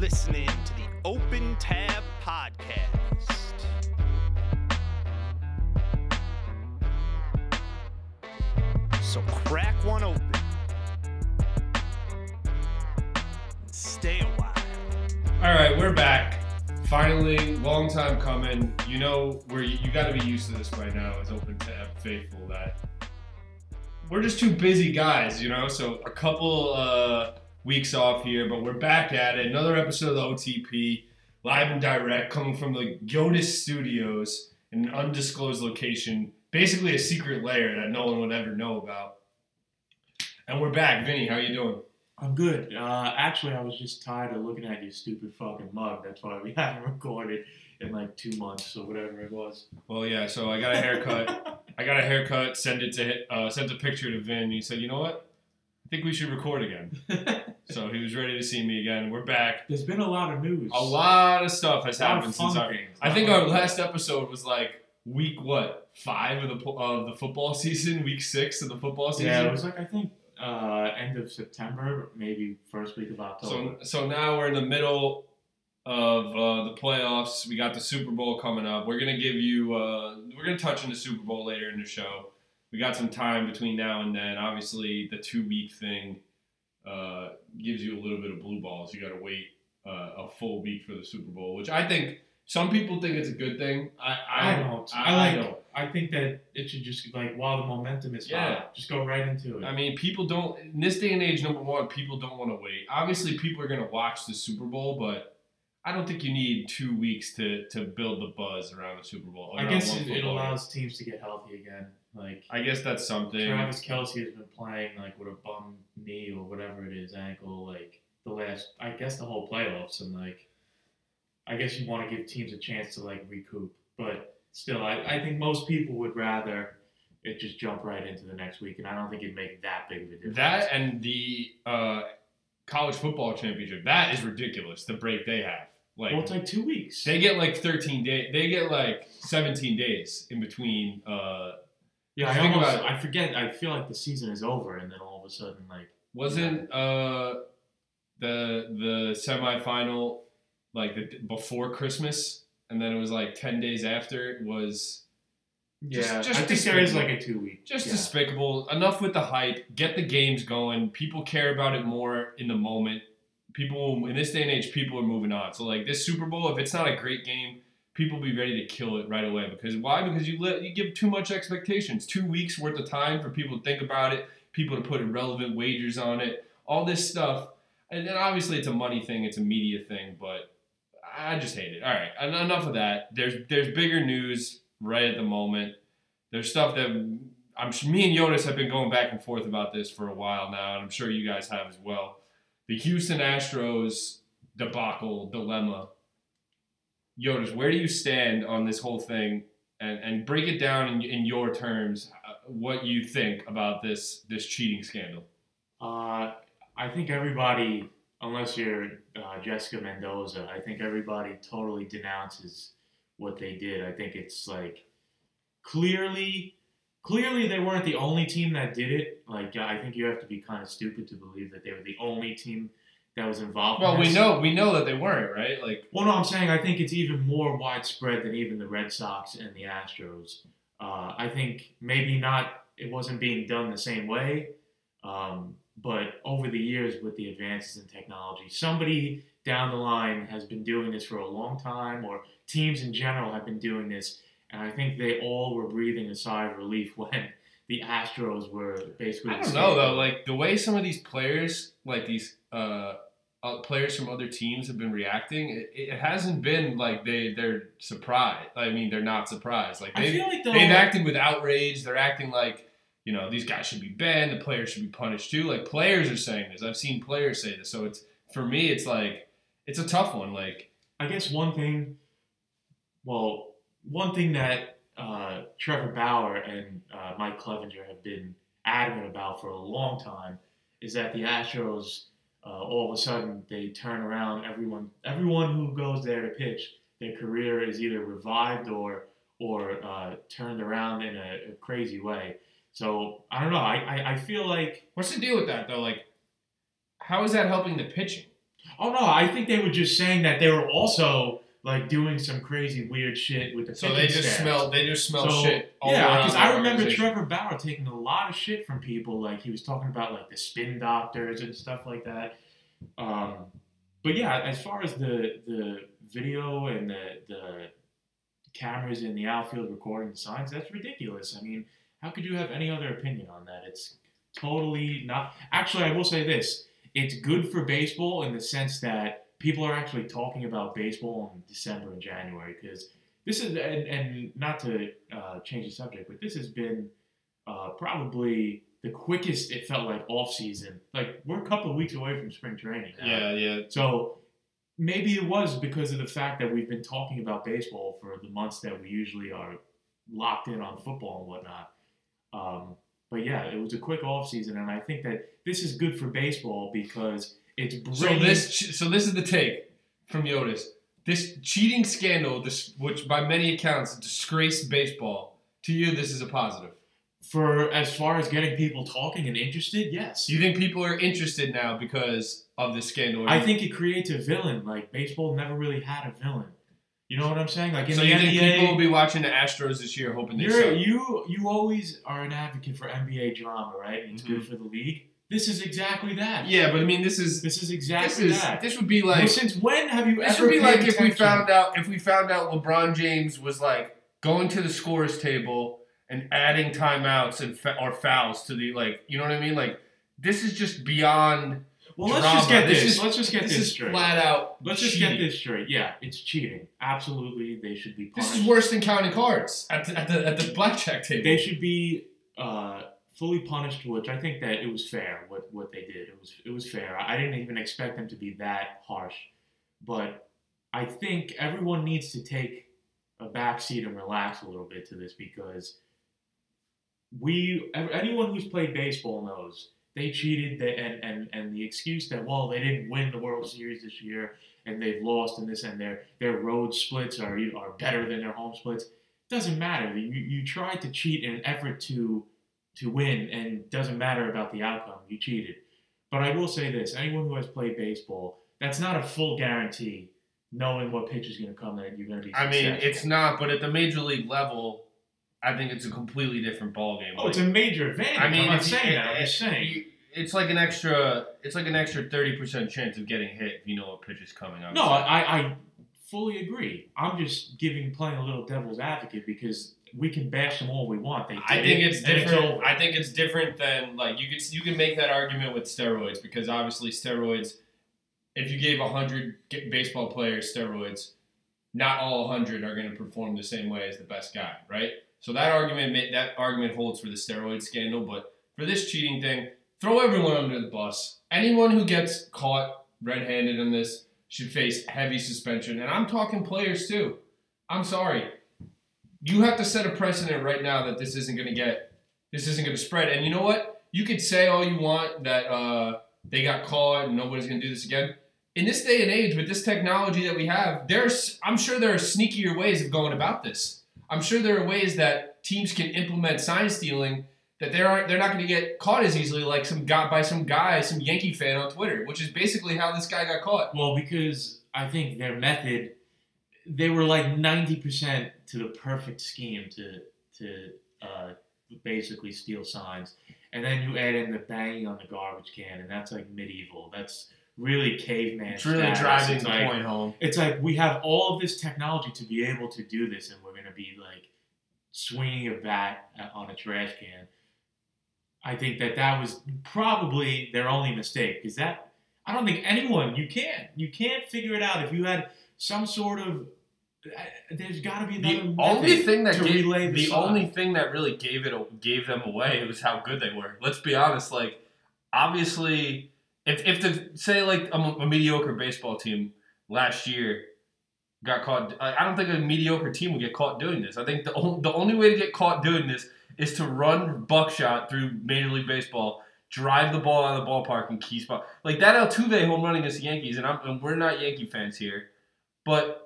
listening to the Open Tab Podcast. So crack one open. Stay a while. All right, we're back. Finally, long time coming. You know, we're you got to be used to this by now as Open Tab faithful that we're just two busy guys, you know. So a couple uh, weeks off here, but we're back at it. Another episode of the OTP, live and direct, coming from the Yotis Studios in an undisclosed location, basically a secret lair that no one would ever know about. And we're back, Vinny. How you doing? I'm good. Uh, actually, I was just tired of looking at your stupid fucking mug. That's why we haven't recorded in like two months or whatever it was. Well, yeah. So I got a haircut. I got a haircut. Send it to uh, sent a picture to Vin. He said, "You know what? I think we should record again." So he was ready to see me again. We're back. There's been a lot of news. A lot of stuff has A lot of happened since our. things. I think our last episode was like week what five of the of the football season. Week six of the football season. Yeah, it was like I think uh, end of September, maybe first week of October. So so now we're in the middle of uh, the playoffs. We got the Super Bowl coming up. We're gonna give you. Uh, we're gonna touch on the Super Bowl later in the show. We got some time between now and then. Obviously, the two week thing uh, gives you a little bit of blue balls. You got to wait uh, a full week for the Super Bowl, which I think some people think it's a good thing. I I, I don't. I, I, I like. don't. I think that it should just like while the momentum is Yeah. high, just go right into it. I mean, people don't in this day and age. Number one, people don't want to wait. Obviously, people are going to watch the Super Bowl, but I don't think you need two weeks to, to build the buzz around the Super Bowl. I guess it, it allows teams to get healthy again. Like I guess that's something. Travis Kelce has been playing like with a bum knee or whatever it is, ankle, like the last, I guess the whole playoffs, and like, I guess you want to give teams a chance to like recoup, but still, I, I think most people would rather it just jump right into the next week, and I don't think it'd make that big of a difference. That and the uh, college football championship. That is ridiculous. The break they have, like well, it's like two weeks. they get like 13 days. They get like 17 days in between. Uh, yeah, I think almost, about it. I forget. I feel like the season is over, and then all of a sudden, like, Wasn't uh the the semifinal like the before Christmas, and then it was like ten days after was Just- yeah, just I think there is despicable. like a two week. just yeah. despicable. Enough with the hype. Get the games going. People care about it more in the moment. People in this day and age, people are moving on. So like this Super Bowl, if it's not a great game, people be ready to kill it right away. Because why? Because you let you give too much expectations. Two weeks worth of time for people to think about it. People to put irrelevant wagers on it. All this stuff. And then obviously it's a money thing. It's a media thing. But I just hate it. All right, enough of that. There's there's bigger news right at the moment. There's stuff that I'm me and Jonas have been going back and forth about this for a while now, and I'm sure you guys have as well. The Houston Astros debacle dilemma. Jonas, where do you stand on this whole thing, and, and break it down in, in your terms, uh, what you think about this this cheating scandal? Uh, I think everybody, unless you're uh, Jessica Mendoza, I think everybody totally denounces what they did. I think it's like clearly, clearly they weren't the only team that did it. Like I think you have to be kind of stupid to believe that they were the only team that was involved. in Well, we know we know that they weren't right. Like Well, no, I'm saying I think it's even more widespread than even the Red Sox and the Astros. Uh, I think maybe not, it wasn't being done the same way, um, but over the years with the advances in technology, somebody down the line has been doing this for a long time, or teams in general have been doing this, and I think they all were breathing a sigh of relief when the Astros were basically. I don't know though. Like the way some of these players, like these uh, uh, players from other teams, have been reacting, it, it hasn't been like they they're surprised. I mean, they're not surprised. Like they feel like they've acted with outrage. They're acting like you know these guys should be banned. The players should be punished too. Like players are saying this. I've seen players say this. So it's for me, it's like it's a tough one. Like I guess one thing, well, one thing that uh, Trevor Bauer and uh, Mike Clevinger have been adamant about for a long time is that the Astros, uh, all of a sudden, they turn around. Everyone, everyone who goes there to pitch, their career is either revived or or uh, turned around in a, a crazy way. So I don't know. I, I, I feel like what's the deal with that though? Like how is that helping the pitching? Oh no, I think they were just saying that they were also like doing some crazy weird shit with the. So they just staff. smell. They just smell So, shit. All yeah, because I remember. Trevor Bauer taking a lot of shit from people. Like he was talking about like the spin doctors and stuff like that. Um, but yeah, as far as the the video and the the cameras in the outfield recording the signs, that's ridiculous. I mean, how could you have any other opinion on that? It's totally not. Actually, I will say this: it's good for baseball in the sense that people are actually talking about baseball in December and January because this is and, and not to uh, change the subject, but this has been uh, probably the quickest it felt like off season. Like we're a couple of weeks away from spring training. now. Yeah, yeah. So maybe it was because of the fact that we've been talking about baseball for the months that we usually are locked in on football and whatnot. Um, but yeah, it was a quick off season, and I think that this is good for baseball because it's So this, so this is the take from Yotis. This cheating scandal, this which by many accounts disgraced baseball. To you, this is a positive. for as far as getting people talking and interested, yes. You think people are interested now because of this scandal? I think it creates a villain. Like baseball never really had a villain. You know what I'm saying? Like in so. the You NBA, think people will be watching the Astros this year, hoping they You're, you you always are an advocate for NBA drama, right? It's Mm-hmm. good for the league. This is exactly that. Yeah, but I mean, this is This is this exactly is that. this would be Well, like since when have you This ever This would be like if we found out if we found out LeBron James was like going to the scores table and adding timeouts and fa- or fouls to the like you know what I mean like this is just beyond Well, let's just get this. is- let's just get this, this, straight. flat out Let's just get this straight. Yeah, it's cheating. Absolutely, they should be punished. This is worse than counting cards at the, at the, at the blackjack table. They should be uh, fully punished, which I think that it was fair what, what they did. It was it was fair. I didn't even expect them to be that harsh, but I think everyone needs to take a back seat and relax a little bit to this because we anyone who's played baseball knows they cheated they, and, and and the excuse that well they didn't win the World Series this year and they've lost in this and their their road splits are are better than their home splits doesn't matter you you tried to cheat in an effort to to win and doesn't matter about the outcome you cheated but I will say this anyone who has played baseball that's not a full guarantee knowing what pitch is going to come that you're going to be I mean, it's not, but at the major league level, I think it's a completely different ballgame. oh it's a major advantage I mean, I'm not you- saying that I'm just saying you- it's like an extra. It's like an extra thirty percent chance of getting hit if you know what pitch is coming up. No, I, I fully agree. I'm just giving playing a little devil's advocate because we can bash them all we want. They I think it, it's different. over. I think it's different than like you could you can make that argument with steroids because obviously steroids. If you gave hundred baseball players steroids, not all hundred are going to perform the same way as the best guy, right? So that argument that argument holds for the steroid scandal, but for this cheating thing, throw everyone under the bus. Anyone who gets caught red-handed in this should face heavy suspension, and I'm talking players too. I'm sorry. You have to set a precedent right now that this isn't going to get, this isn't going to spread. And you know what? You could say all you want that uh, they got caught and nobody's going to do this again. In this day and age, with this technology that we have, there's, I'm sure there are sneakier ways of going about this. I'm sure there are ways that teams can implement sign stealing that they aren't, they're not going to get caught as easily, like some guy by some guy, some Yankee fan on Twitter, which is basically how this guy got caught. well because I think their method, they were like ninety percent to the perfect scheme to to uh, basically steal signs, and then you add in the banging on the garbage can, and that's like medieval. That's really caveman. It's really status. driving It's the like, point home. it's like we have all of this technology to be able to do this, and we're going to be like swinging a bat on a trash can. I think that that was probably their only mistake because that I don't think anyone you can't you can't figure it out if you had some sort of uh, there's got to be another The only thing that gave, relay the, the only thing that really gave it gave them away was how good they were. Let's be honest. Like, obviously, if if the say like a, a mediocre baseball team last year got caught, I don't think a mediocre team would get caught doing this. I think the only, the only way to get caught doing this is to run buckshot through Major League Baseball. Drive the ball out of the ballpark and key spot like that Altuve home run against the Yankees, and, I'm, and we're not Yankee fans here, but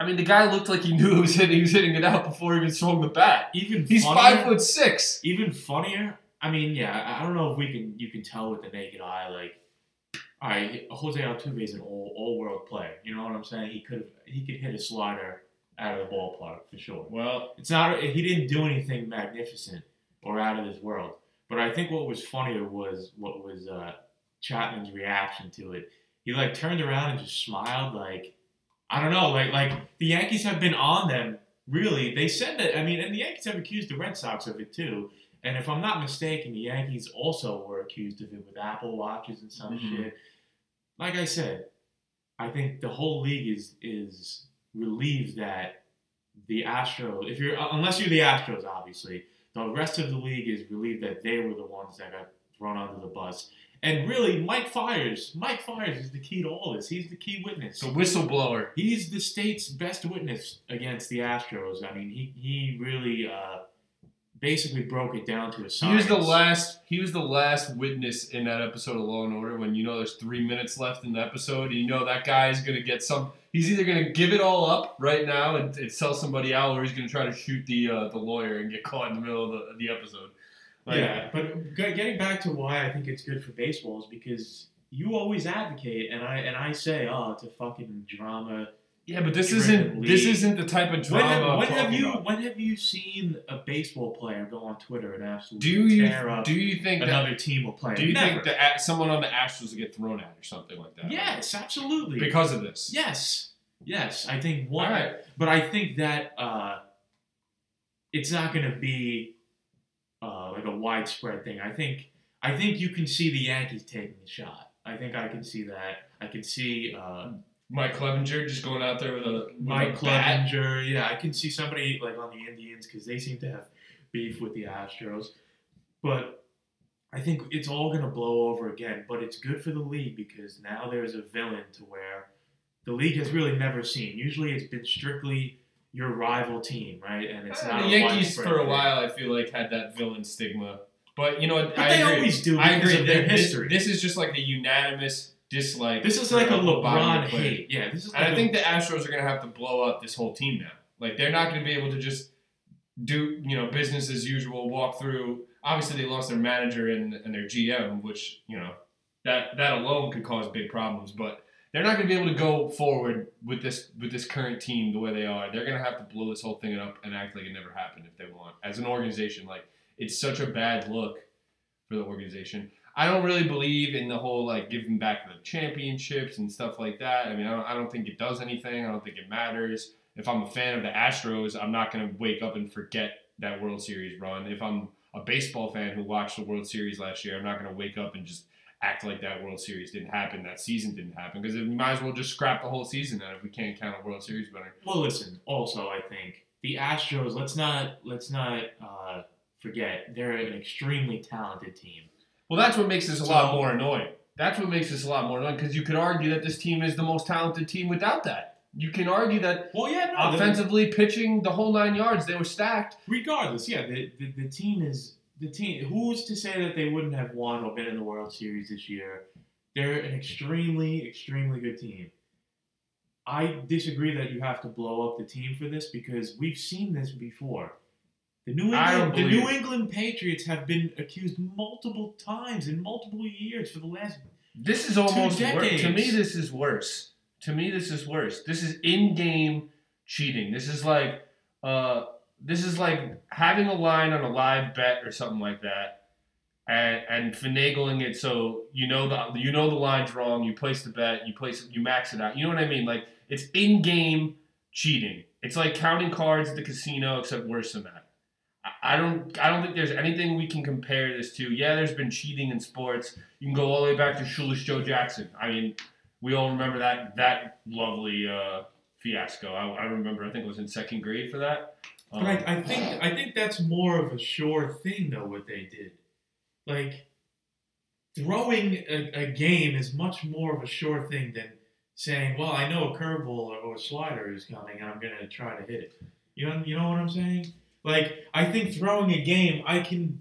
I mean, the guy looked like he knew he was hitting, he was hitting it out before he even swung the bat. even He's funnier, five foot six. even funnier. I mean, yeah, I- don't know if we can you can tell with the naked eye like all right, Jose Altuve is an all all world player. You know what I'm saying? He could he could hit a slider out of the ballpark for sure. Well, It's not he didn't do anything magnificent or out of this world. But I think what was funnier was what was uh, Chapman's reaction to it. He like turned around and just smiled like I don't know, like like the Yankees have been on them. Really, they said that. I mean, and the Yankees have accused the Red Sox of it too. And if I'm not mistaken, the Yankees also were accused of it with Apple watches and some Mhm. shit. Like I said, I think the whole league is is relieved that the Astros, if you're unless you're the Astros, obviously, the rest of the league is relieved that they were the ones that got thrown under the bus. And really, Mike Fiers, Mike Fiers is the key to all this. He's the key witness. The whistleblower. He's the state's best witness against the Astros. I mean, he he really uh, basically broke it down to a science. He was the last. He was the last witness in that episode of Law and Order when you know there's three minutes left in the episode, and you know that guy is gonna get some. He's either gonna give it all up right now and, and sell somebody out, or he's gonna try to shoot the uh, the lawyer and get caught in the middle of the, the episode. Like, yeah, but g- getting back to why I think it's good for baseball is because you always advocate, and I and I say, oh, it's a fucking drama. yeah, but this isn't this isn't the type of When, drama. have, when have you about. when have you seen a baseball player go on Twitter and absolutely Do you tear up do you think that another team will play? do you Never. think that someone on the Astros will get thrown at or something like that? Yes, absolutely. because of this. yes, yes. I think one, right. but I think that uh, it's not going to be uh, like a widespread thing. I think I think you can see the Yankees taking a shot. I think I can see that. I can see uh, Mike Clevinger just going out there with a with Mike a bat. Clevinger. Yeah, I can see somebody like on the Indians because they seem to have beef with the Astros. But I think it's all going to blow over again. But it's good for the league because now there's a villain to where the league has really never seen. Usually it's been strictly your rival team, right? And it's Uh, not the Yankees for a while, I feel like had that villain stigma. But you know what? But I they agree. always do I agree. their This- history. This, is just like a unanimous dislike. This is like a LeBron hate. Yeah, this is. And Like I a- think the Astros are going to have to blow up this whole team now. Like they're not going to be able to just do you know business as usual, walk through. Obviously, they lost their manager and, and their GM, which you know that that alone could cause big problems. But they're not going to be able to go forward with this with this current team the way they are. They're going to have to blow this whole thing up and act like it never happened if they want. As an organization, like it's such a bad look for the organization. I don't really believe in the whole like giving back the championships and stuff like that. I mean, I don't, I don't think it does anything. I don't think it matters. If I'm a fan of the Astros, I'm not going to wake up and forget that World Series run. If I'm a baseball fan who watched the World Series last year, I'm not going to wake up and just act like that World Series didn't happen, that season didn't happen, because we might as well just scrap the whole season out if we can't count a World Series winner. Well, listen. Also, I think the Astros. Let's not let's not uh, forget they're an extremely talented team. Well, that's what makes this a lot more annoying. That's what makes this a lot more annoying because you could argue that this team is the most talented team without that. You can argue that Well, yeah, no. offensively, pitching the whole nine yards, they were stacked. regardless, yeah, the, the the team is the team. Who's to say that they wouldn't have won or been in the World Series this year? They're an extremely, extremely good team. I disagree that you have to blow up the team for this because we've seen this before. The New England, the New. England Patriots have been accused multiple times in multiple years for the last. This is almost worse. To me, this is worse. To me, this is worse. This is in-game cheating. This is like, uh, this is like having a line on a live bet or something like that, and, and finagling it so you know the you know the line's wrong. You place the bet. You place. You max it out. You know what I mean? Like it's in-game cheating. It's like counting cards at the casino, except worse than that. I- I don't. I don't think there's anything we can compare this to. Yeah, there's been cheating in sports. You can go all the way back to Shoeless Joe Jackson. I mean, we all remember that that lovely uh, fiasco. I, I remember. I think it was in second grade for that. Um, But I, I think I think that's more of a sure thing though. What they did, like throwing a, a game, is much more of a sure thing than saying, "Well, I know a curveball or, or a slider is coming, and I'm gonna try to hit it." You know, you know what I'm saying? Like I think throwing a game, I can.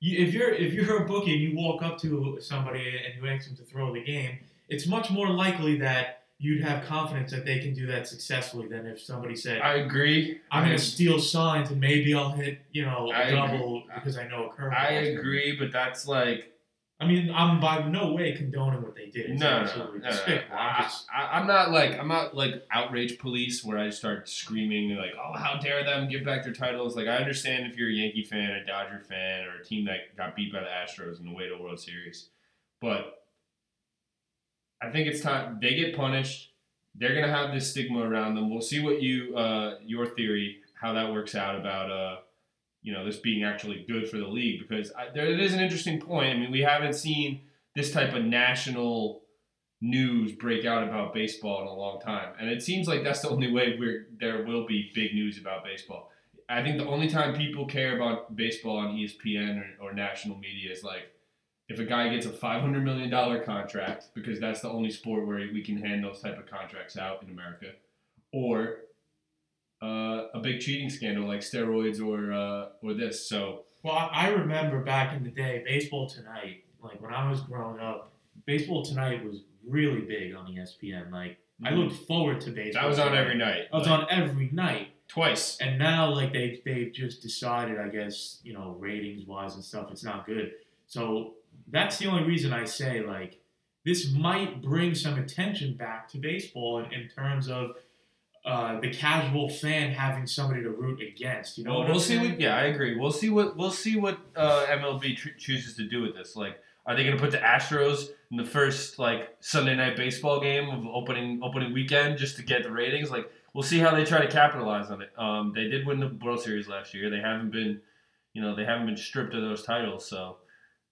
You, if you're if you're a bookie and you walk up to somebody and you ask them to throw the game, it's much more likely that you'd have confidence that they can do that successfully than if somebody said, I agree. I'm gonna steal signs and maybe I'll hit, you know, a I double agree. because I know a curveball. I agree, but that's like I mean, I'm by no way condoning what they did. It's No, no, no, no. I'm just, I, I'm not like I'm not like outrage police where I start screaming like, "Oh, how dare them give back their titles!" Like I understand if you're a Yankee fan, a Dodger fan, or a team that got beat by the Astros in the way to World Series, but I think it's time they get punished. They're gonna have this stigma around them. We'll see what you uh, your theory how that works out about uh, you know this being actually good for the league because I, there it is an interesting point. I mean, we haven't seen this type of national news break out about baseball in a long time, and it seems like that's the only way where there will be big news about baseball. I think the only time people care about baseball on ESPN or, or national media is like if a guy gets a five hundred million dollar contract because that's the only sport where we can hand those type of contracts out in America, or uh, a big cheating scandal like steroids or uh, or this. So well, I remember back in the day, Baseball Tonight, like when I was growing up, Baseball Tonight was really big on ESPN. Like, I looked forward to baseball. Mm-hmm. that was on Tonight. every night. I was like, on every night. twice. And now, like they they've just decided, I guess you know, ratings wise and stuff, it's not good. So that's the only reason I say like this might bring some attention back to baseball in, in terms of uh, the casual fan having somebody to root against. You know, Well, we'll see what. Yeah, I agree. We'll see what we'll see what uh, MLB tr- chooses to do with this. Like, are they going to put the Astros in the first like Sunday night baseball game of opening opening weekend just to get the ratings? Like, we'll see how they try to capitalize on it. Um, they did win the World Series last year. They haven't been, you know, they haven't been stripped of those titles. So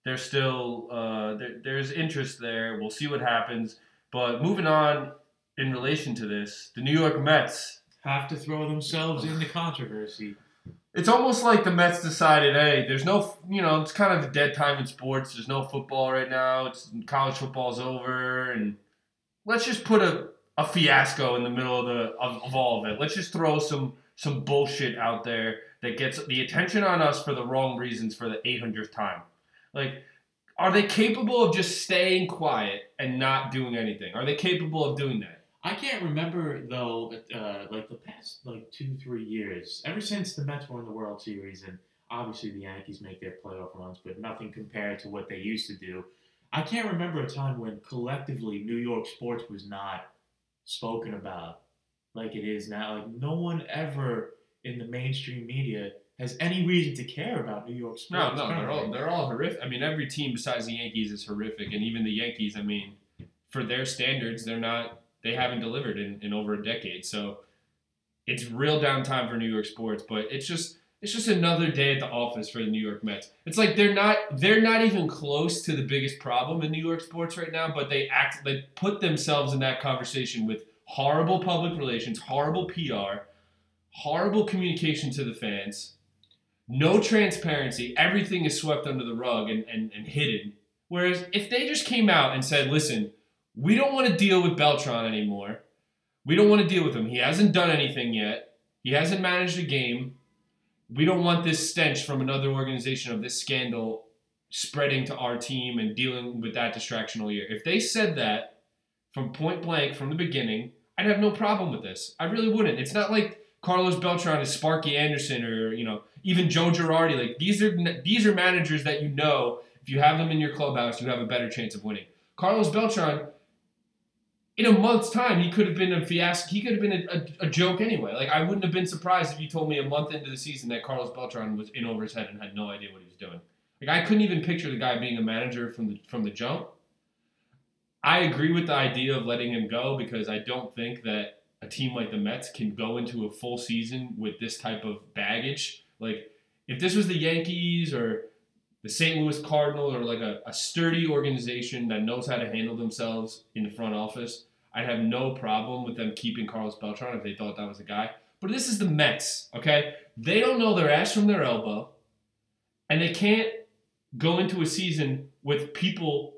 they're still uh, there, there's interest there. We'll see what happens. But moving on in relation to this, the New York Mets have to throw themselves into controversy. It's almost like the Mets decided, hey, there's no, you know, it's kind of a dead time in sports. There's no football right now. It's college football's over, and let's just put a, a fiasco in the middle of the of, of all of it. Let's just throw some some bullshit out there that gets the attention on us for the wrong reasons for the 800th time. Like, are they capable of just staying quiet and not doing anything? Are they capable of doing that? I can't remember though, uh, like the past like two three years, ever since the Mets won the World Series, and obviously the Yankees make their playoff runs, but nothing compared to what they used to do. I can't remember a time when collectively New York sports was not spoken about like it is now. Like no one ever in the mainstream media has any reason to care about New York sports. No, no, they're all they're all horrific. I mean, every team besides the Yankees is horrific, and even the Yankees. I mean, for their standards, they're not. They haven't delivered in, in over a decade. So it's real downtime for New York sports. But it's just it's just another day at the office for the New York Mets. It's like they're not they're not even close to the biggest problem in New York sports right now. But they act they put themselves in that conversation with horrible public relations, horrible PR, horrible communication to the fans no transparency. Everything is swept under the rug and, and, and hidden. Whereas if they just came out and said, listen, we don't want to deal with Beltran anymore. We don't want to deal with him. He hasn't done anything yet. He hasn't managed a game. We don't want this stench from another organization of this scandal spreading to our team and dealing with that distraction all year. If they said that from point blank from the beginning, I'd have no problem with this. I really wouldn't. It's not like Carlos Beltran is Sparky Anderson or you know even Joe Girardi. Like these are these are managers that you know if you have them in your clubhouse, you have a better chance of winning. Carlos Beltran, in a month's time, he could have been a fiasco. He could have been a, a, a joke anyway. Like I wouldn't have been surprised if you told me a month into the season that Carlos Beltran was in over his head and had no idea what he was doing. Like I couldn't even picture the guy being a manager from the from the jump. I agree with the idea of letting him go because I don't think that a team like the Mets can go into a full season with this type of baggage. Like, if this was the Yankees or the St. Louis Cardinals or like a, a sturdy organization that knows how to handle themselves in the front office, I'd have no problem with them keeping Carlos Beltran if they thought that was the guy. But this is the Mets, okay? They don't know their ass from their elbow, and they can't go into a season with people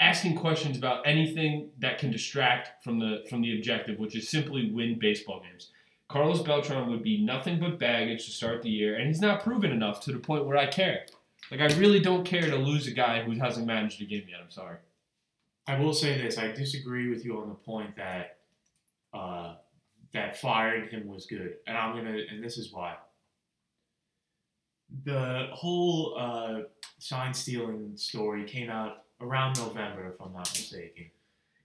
asking questions about anything that can distract from the from the objective, which is simply win baseball games. Carlos Beltran would be nothing but baggage to start the year, and he's not proven enough to the point where I care. Like I really don't care to lose a guy who hasn't managed a game yet. I'm sorry. I will say this: I disagree with you on the point that uh, that firing him was good, and I'm gonna, and this is why. the whole uh, sign stealing story came out around November, if I'm not mistaken.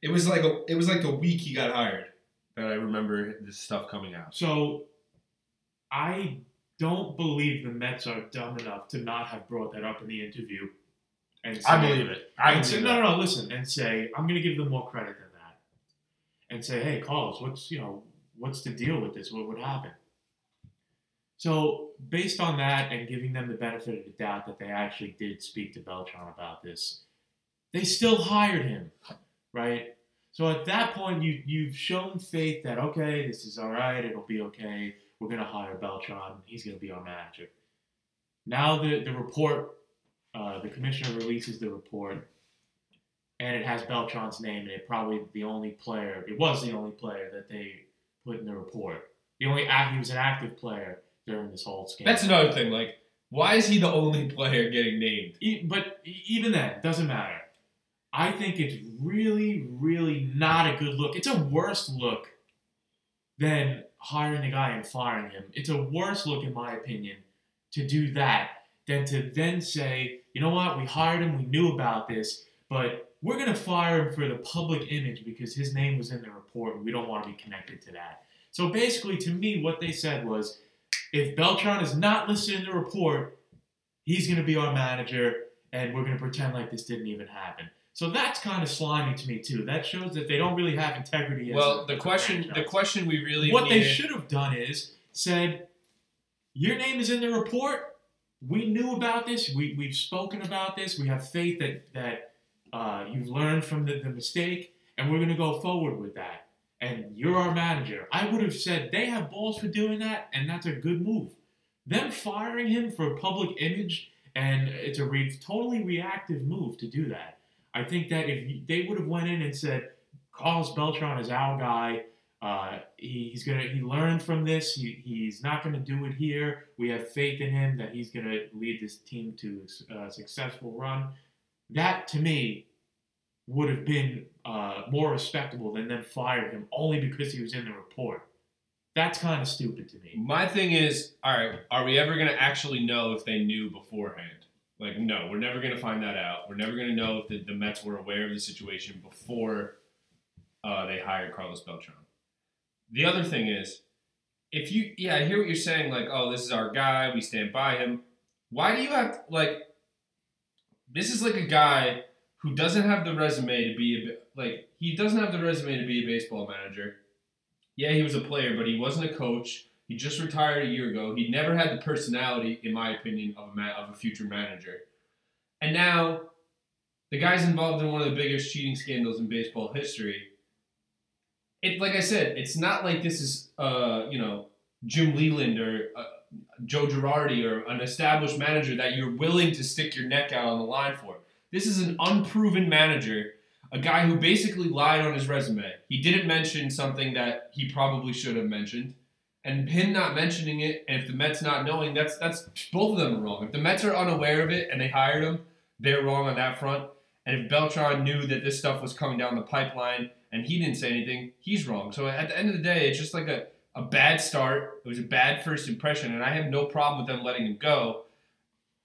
It was like a, it was like the week he got hired that I remember this stuff coming out. So I don't believe the Mets are dumb enough to not have brought that up in the interview. And I believe it. I and say, no, no, no, listen, and say, I'm going to give them more credit than that. And say, hey, Carlos, what's, you know, what's the deal with this? What would happen? So, based on that and giving them the benefit of the doubt that they actually did speak to Beltran about this, they still hired him, right? So at that point, you you've shown faith that okay, this is all right, it'll be okay. We're gonna hire Beltran. He's gonna be our manager. Now the the report, uh, the commissioner releases the report, and it has Beltran's name in it. Probably the only player. It was the only player that they put in the report. The only act. He was an active player during this whole scandal. That's another thing. Like, why is he the only player getting named? E- but even then, doesn't matter. I think it's really, really not a good look. It's a worse look than hiring a guy and firing him. It's a worse look, in my opinion, to do that than to then say, you know what, we hired him, we knew about this, but we're going to fire him for the public image because his name was in the report and we don't want to be connected to that. So basically, to me, what they said was if Beltran is not listed in the report, he's going to be our manager and we're going to pretend like this didn't even happen. So that's kind of slimy to me too. That shows that they don't really have integrity. As Well, the question, the franchise. question we really what they should have done is said, "Your name is in the report. We knew about this. We we've spoken about this. We have faith that that uh, you've learned from the, the mistake, and we're going to go forward with that. And you're our manager." I would have said they have balls for doing that, and that's a good move. Them firing him for public image, and it's a re- totally reactive move to do that. I think that if they would have went in and said, Carlos Beltran is our guy. Uh, he, he's gonna. He learned from this. He, he's not gonna do it here. We have faith in him that he's gonna lead this team to a successful run. That to me would have been uh, more respectable than them fire him only because he was in the report. That's kind of stupid to me. My thing is, all right, are we ever to actually know if they knew beforehand? Like, no, we're never going to find that out. We're never going to know if the, the Mets were aware of the situation before uh, they hired Carlos Beltran. The other thing is, if you, yeah, I hear what you're saying, like, oh, this is our guy, we stand by him. Why do you have, like, this is like a guy who doesn't have the resume to be a, like, he doesn't have the resume to be a baseball manager. Yeah, he was a player, but he wasn't a coach. He just retired a year ago. He never had the personality, in my opinion, of a of a future manager. And now, the guy's involved in one of the biggest cheating scandals in baseball history. It, like I said, it's not like this is, uh, you know, Jim Leyland or uh, Joe Girardi or an established manager that you're willing to stick your neck out on the line for. This is an unproven manager, a guy who basically lied on his resume. He didn't mention something that he probably should have mentioned and him not mentioning it, and if the Mets not knowing, that's that's both of them are wrong. If the Mets are unaware of it and they hired him, they're wrong on that front. And if Beltran knew that this stuff was coming down the pipeline and he didn't say anything, he's wrong. So at the end of the day, it's just like a, a bad start. It was a bad first impression, and I have no problem with them letting him go.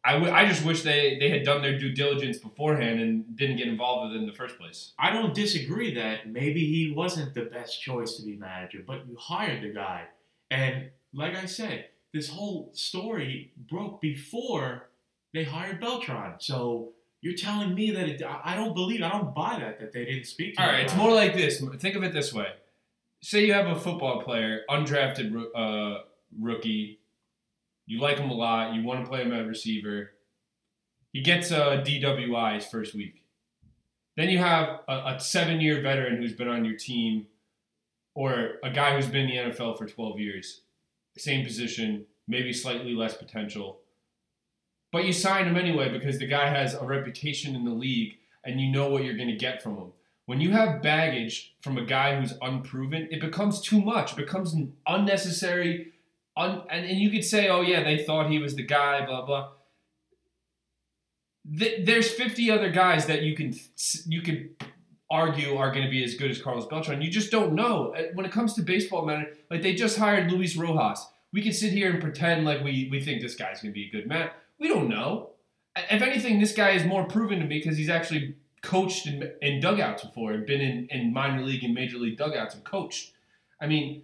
I, w- I just wish they, they had done their due diligence beforehand and didn't get involved with it in the first place. I don't disagree that maybe he wasn't the best choice to be manager, but you hired the guy. And like I said, this whole story broke before they hired Beltran. So you're telling me that it, I don't believe, I don't buy that, that they didn't speak to All right, it's more like this. Think of it this way: say you have a football player, undrafted uh, rookie, you like him a lot, you want to play him at receiver. He gets a DWI his first week. Then you have a, a seven-year veteran who's been on your team, or a guy who's been in the NFL for 12 years, same position, maybe slightly less potential. But you sign him anyway because the guy has a reputation in the league and you know what you're going to get from him. When you have baggage from a guy who's unproven, it becomes too much. It becomes unnecessary. Un- and, and you could say, oh, yeah, they thought he was the guy, blah, blah. Th- there's 50 other guys that you can you can argue are going to be as good as Carlos Beltran. You just don't know. Uh, When it comes to baseball, man, like they just hired Luis Rojas. we can sit here and pretend like we we think this guy's going to be a good man. We don't know. If anything, this guy is more proven to me because he's actually coached in, in dugouts before and been in, in minor league and major league dugouts and coached. I mean,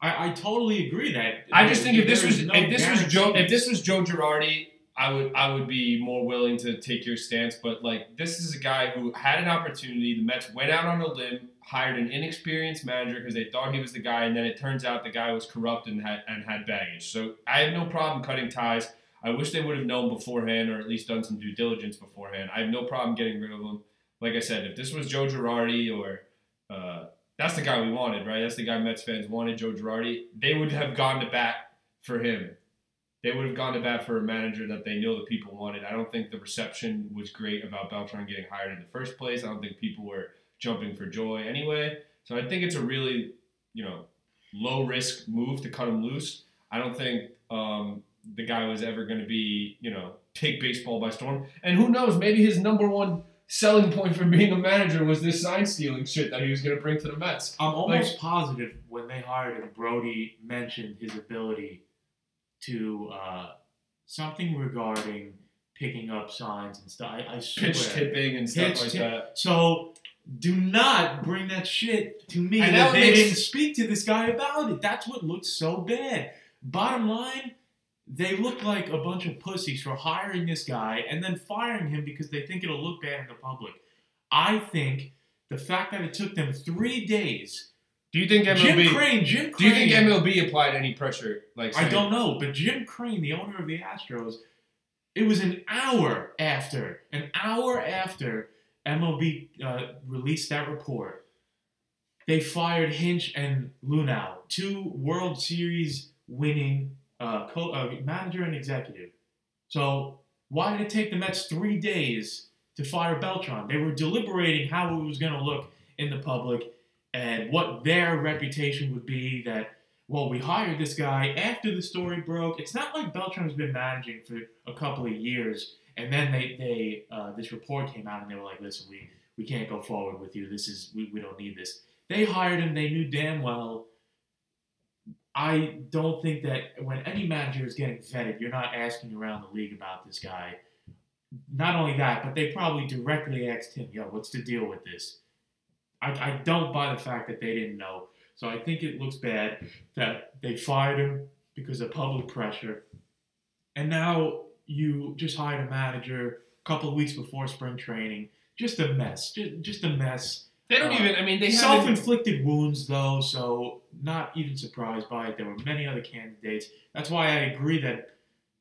I, I totally agree that. I just think if this was no if this was Joe if this was Joe Girardi, I would I would be more willing to take your stance. But like this is a guy who had an opportunity. The Mets went out on a limb, hired an inexperienced manager because they thought he was the guy, and then it turns out the guy was corrupt and had and had baggage. So I have no problem cutting ties. I wish they would have known beforehand, or at least done some due diligence beforehand. I have no problem getting rid of him. Like I said, if this was Joe Girardi or uh, that's the guy we wanted, right? That's the guy Mets fans wanted, Joe Girardi. They would have gone to bat for him. They would have gone to bat for a manager that they know the people wanted. I don't think the reception was great about Beltran getting hired in the first place. I don't think people were jumping for joy anyway. So I think it's a really, you know, low risk move to cut him loose. I don't think um, the guy was ever going to be, you know, take baseball by storm. And who knows, maybe his number one selling point for being a manager was this sign stealing shit that he was going to bring to the Mets. I'm almost positive when they hired him, Brodie mentioned his ability to uh, something regarding picking up signs and stuff. I, I swear. Pitch tipping and stuff Pitch like tip- that. So do not bring that shit to me. And that they makes- didn't speak to this guy about it. That's what looks so bad. Bottom line, they look like a bunch of pussies for hiring this guy and then firing him because they think it'll look bad in the public. I think the fact that it took them three days. Do you think Jim MLB? Crane, Jim Crane. do you think MLB applied any pressure? Like I don't know, but Jim Crane, the owner of the Astros, it was an hour after, an hour after MLB uh, released that report, they fired Hinch and Luhnow, two World Series winning uh, co- uh, manager and executive. So why did it take the Mets three days to fire Beltran? They were deliberating how it was going to look in the public and what their reputation would be that well, we hired this guy after the story broke. It's not like Beltran's been managing for a couple of years, and then they, they uh, this report came out, and they were like, "Listen, we, we can't go forward with you. This is we, we don't need this." They hired him. They knew damn well. I don't think that when any manager is getting vetted, you're not asking around the league about this guy. Not only that, but they probably directly asked him, "Yo, what's the deal with this?" I, I don't buy the fact that they didn't know. So I think it looks bad that they fired him because of public pressure. And now you just hired a manager a couple of weeks before spring training. Just a mess. Just, just a mess. They don't Uh, even. I mean, they have Self-inflicted wounds, though, so not even surprised by it. There were many other candidates. That's why I agree that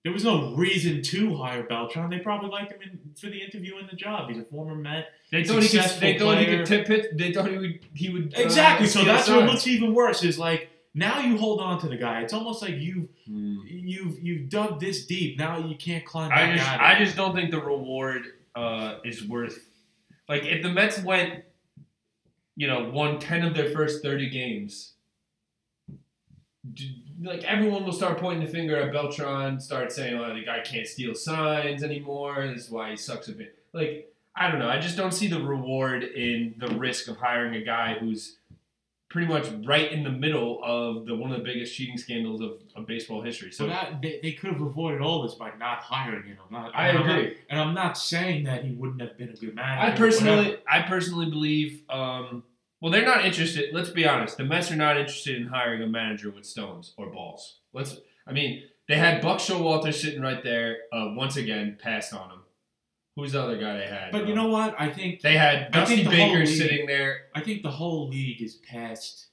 there was no reason to hire Beltran. They probably liked him in, for the interview and the job. He's a former Met. They thought he could. They thought he could tip it. They thought he would. He would. uh, Exactly. So that's what looks even worse. Is like now you hold on to the guy. It's almost like you've Hmm. you've you've dug this deep. Now you can't climb I just, out. I just don't think the reward uh, is worth. Like, if the Mets went, you know, won ten of their first thirty games, d- like everyone will start pointing the finger at Beltran, start saying, "Oh, the guy can't steal signs anymore. This is why he sucks a bit." Like, I don't know. I just don't see the reward in the risk of hiring a guy who's pretty much right in the middle of the one of the biggest cheating scandals of, of baseball history. So that they, they could have avoided all this by not hiring him. I'm not, I I'm not- agree. and I'm not saying that he wouldn't have been a good manager. I personally. I personally believe. Um, well, they're not interested. Let's be honest. The Mets are not interested in hiring a manager with stones or balls. Let's. I mean, they had Buck Showalter sitting right there. Uh, once again, passed on him. Who's the other guy they had? But you Um, know what? I think they had Dusty the Baker league- sitting there. I think the whole league is past.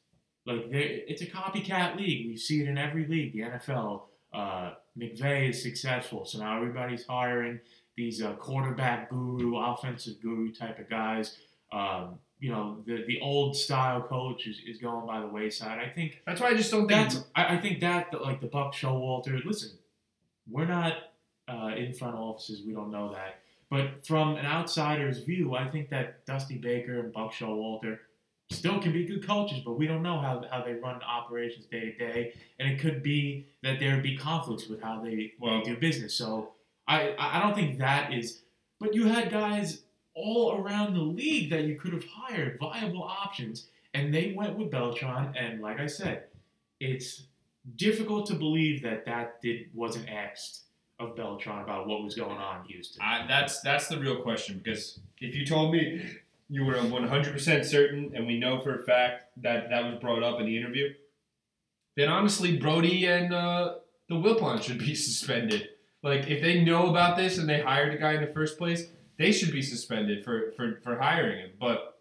Like it's a copycat league. We see it in every league. The NFL. Uh, McVay is successful, so now everybody's hiring these uh, quarterback guru, offensive guru type of guys. Um, you know, the the old style coach is, is going by the wayside. I think That's why I just don't think. I, I think that that, like the Buck Showalter. Listen, we're not uh, in front offices. We don't know that. But from an outsider's view, I think that Dusty Baker and Buck Showalter still can be good coaches, but we don't know how, how they run operations day to day, and it could be that there would be conflicts with how they, Well- they do business. So I I don't think that is. But you had guys all around the league that you could have hired, viable options, and they went with Beltran. And like I said, it's difficult to believe that that did wasn't asked of Beltran about what was going on in Houston. I, that's that's the real question because if you told me you were 100% certain, and we know for a fact that that was brought up in the interview, then honestly, Brodie and uh, the Wilpon should be suspended. Like if they know about this and they hired a guy in the first place, they should be suspended for for, for hiring him. But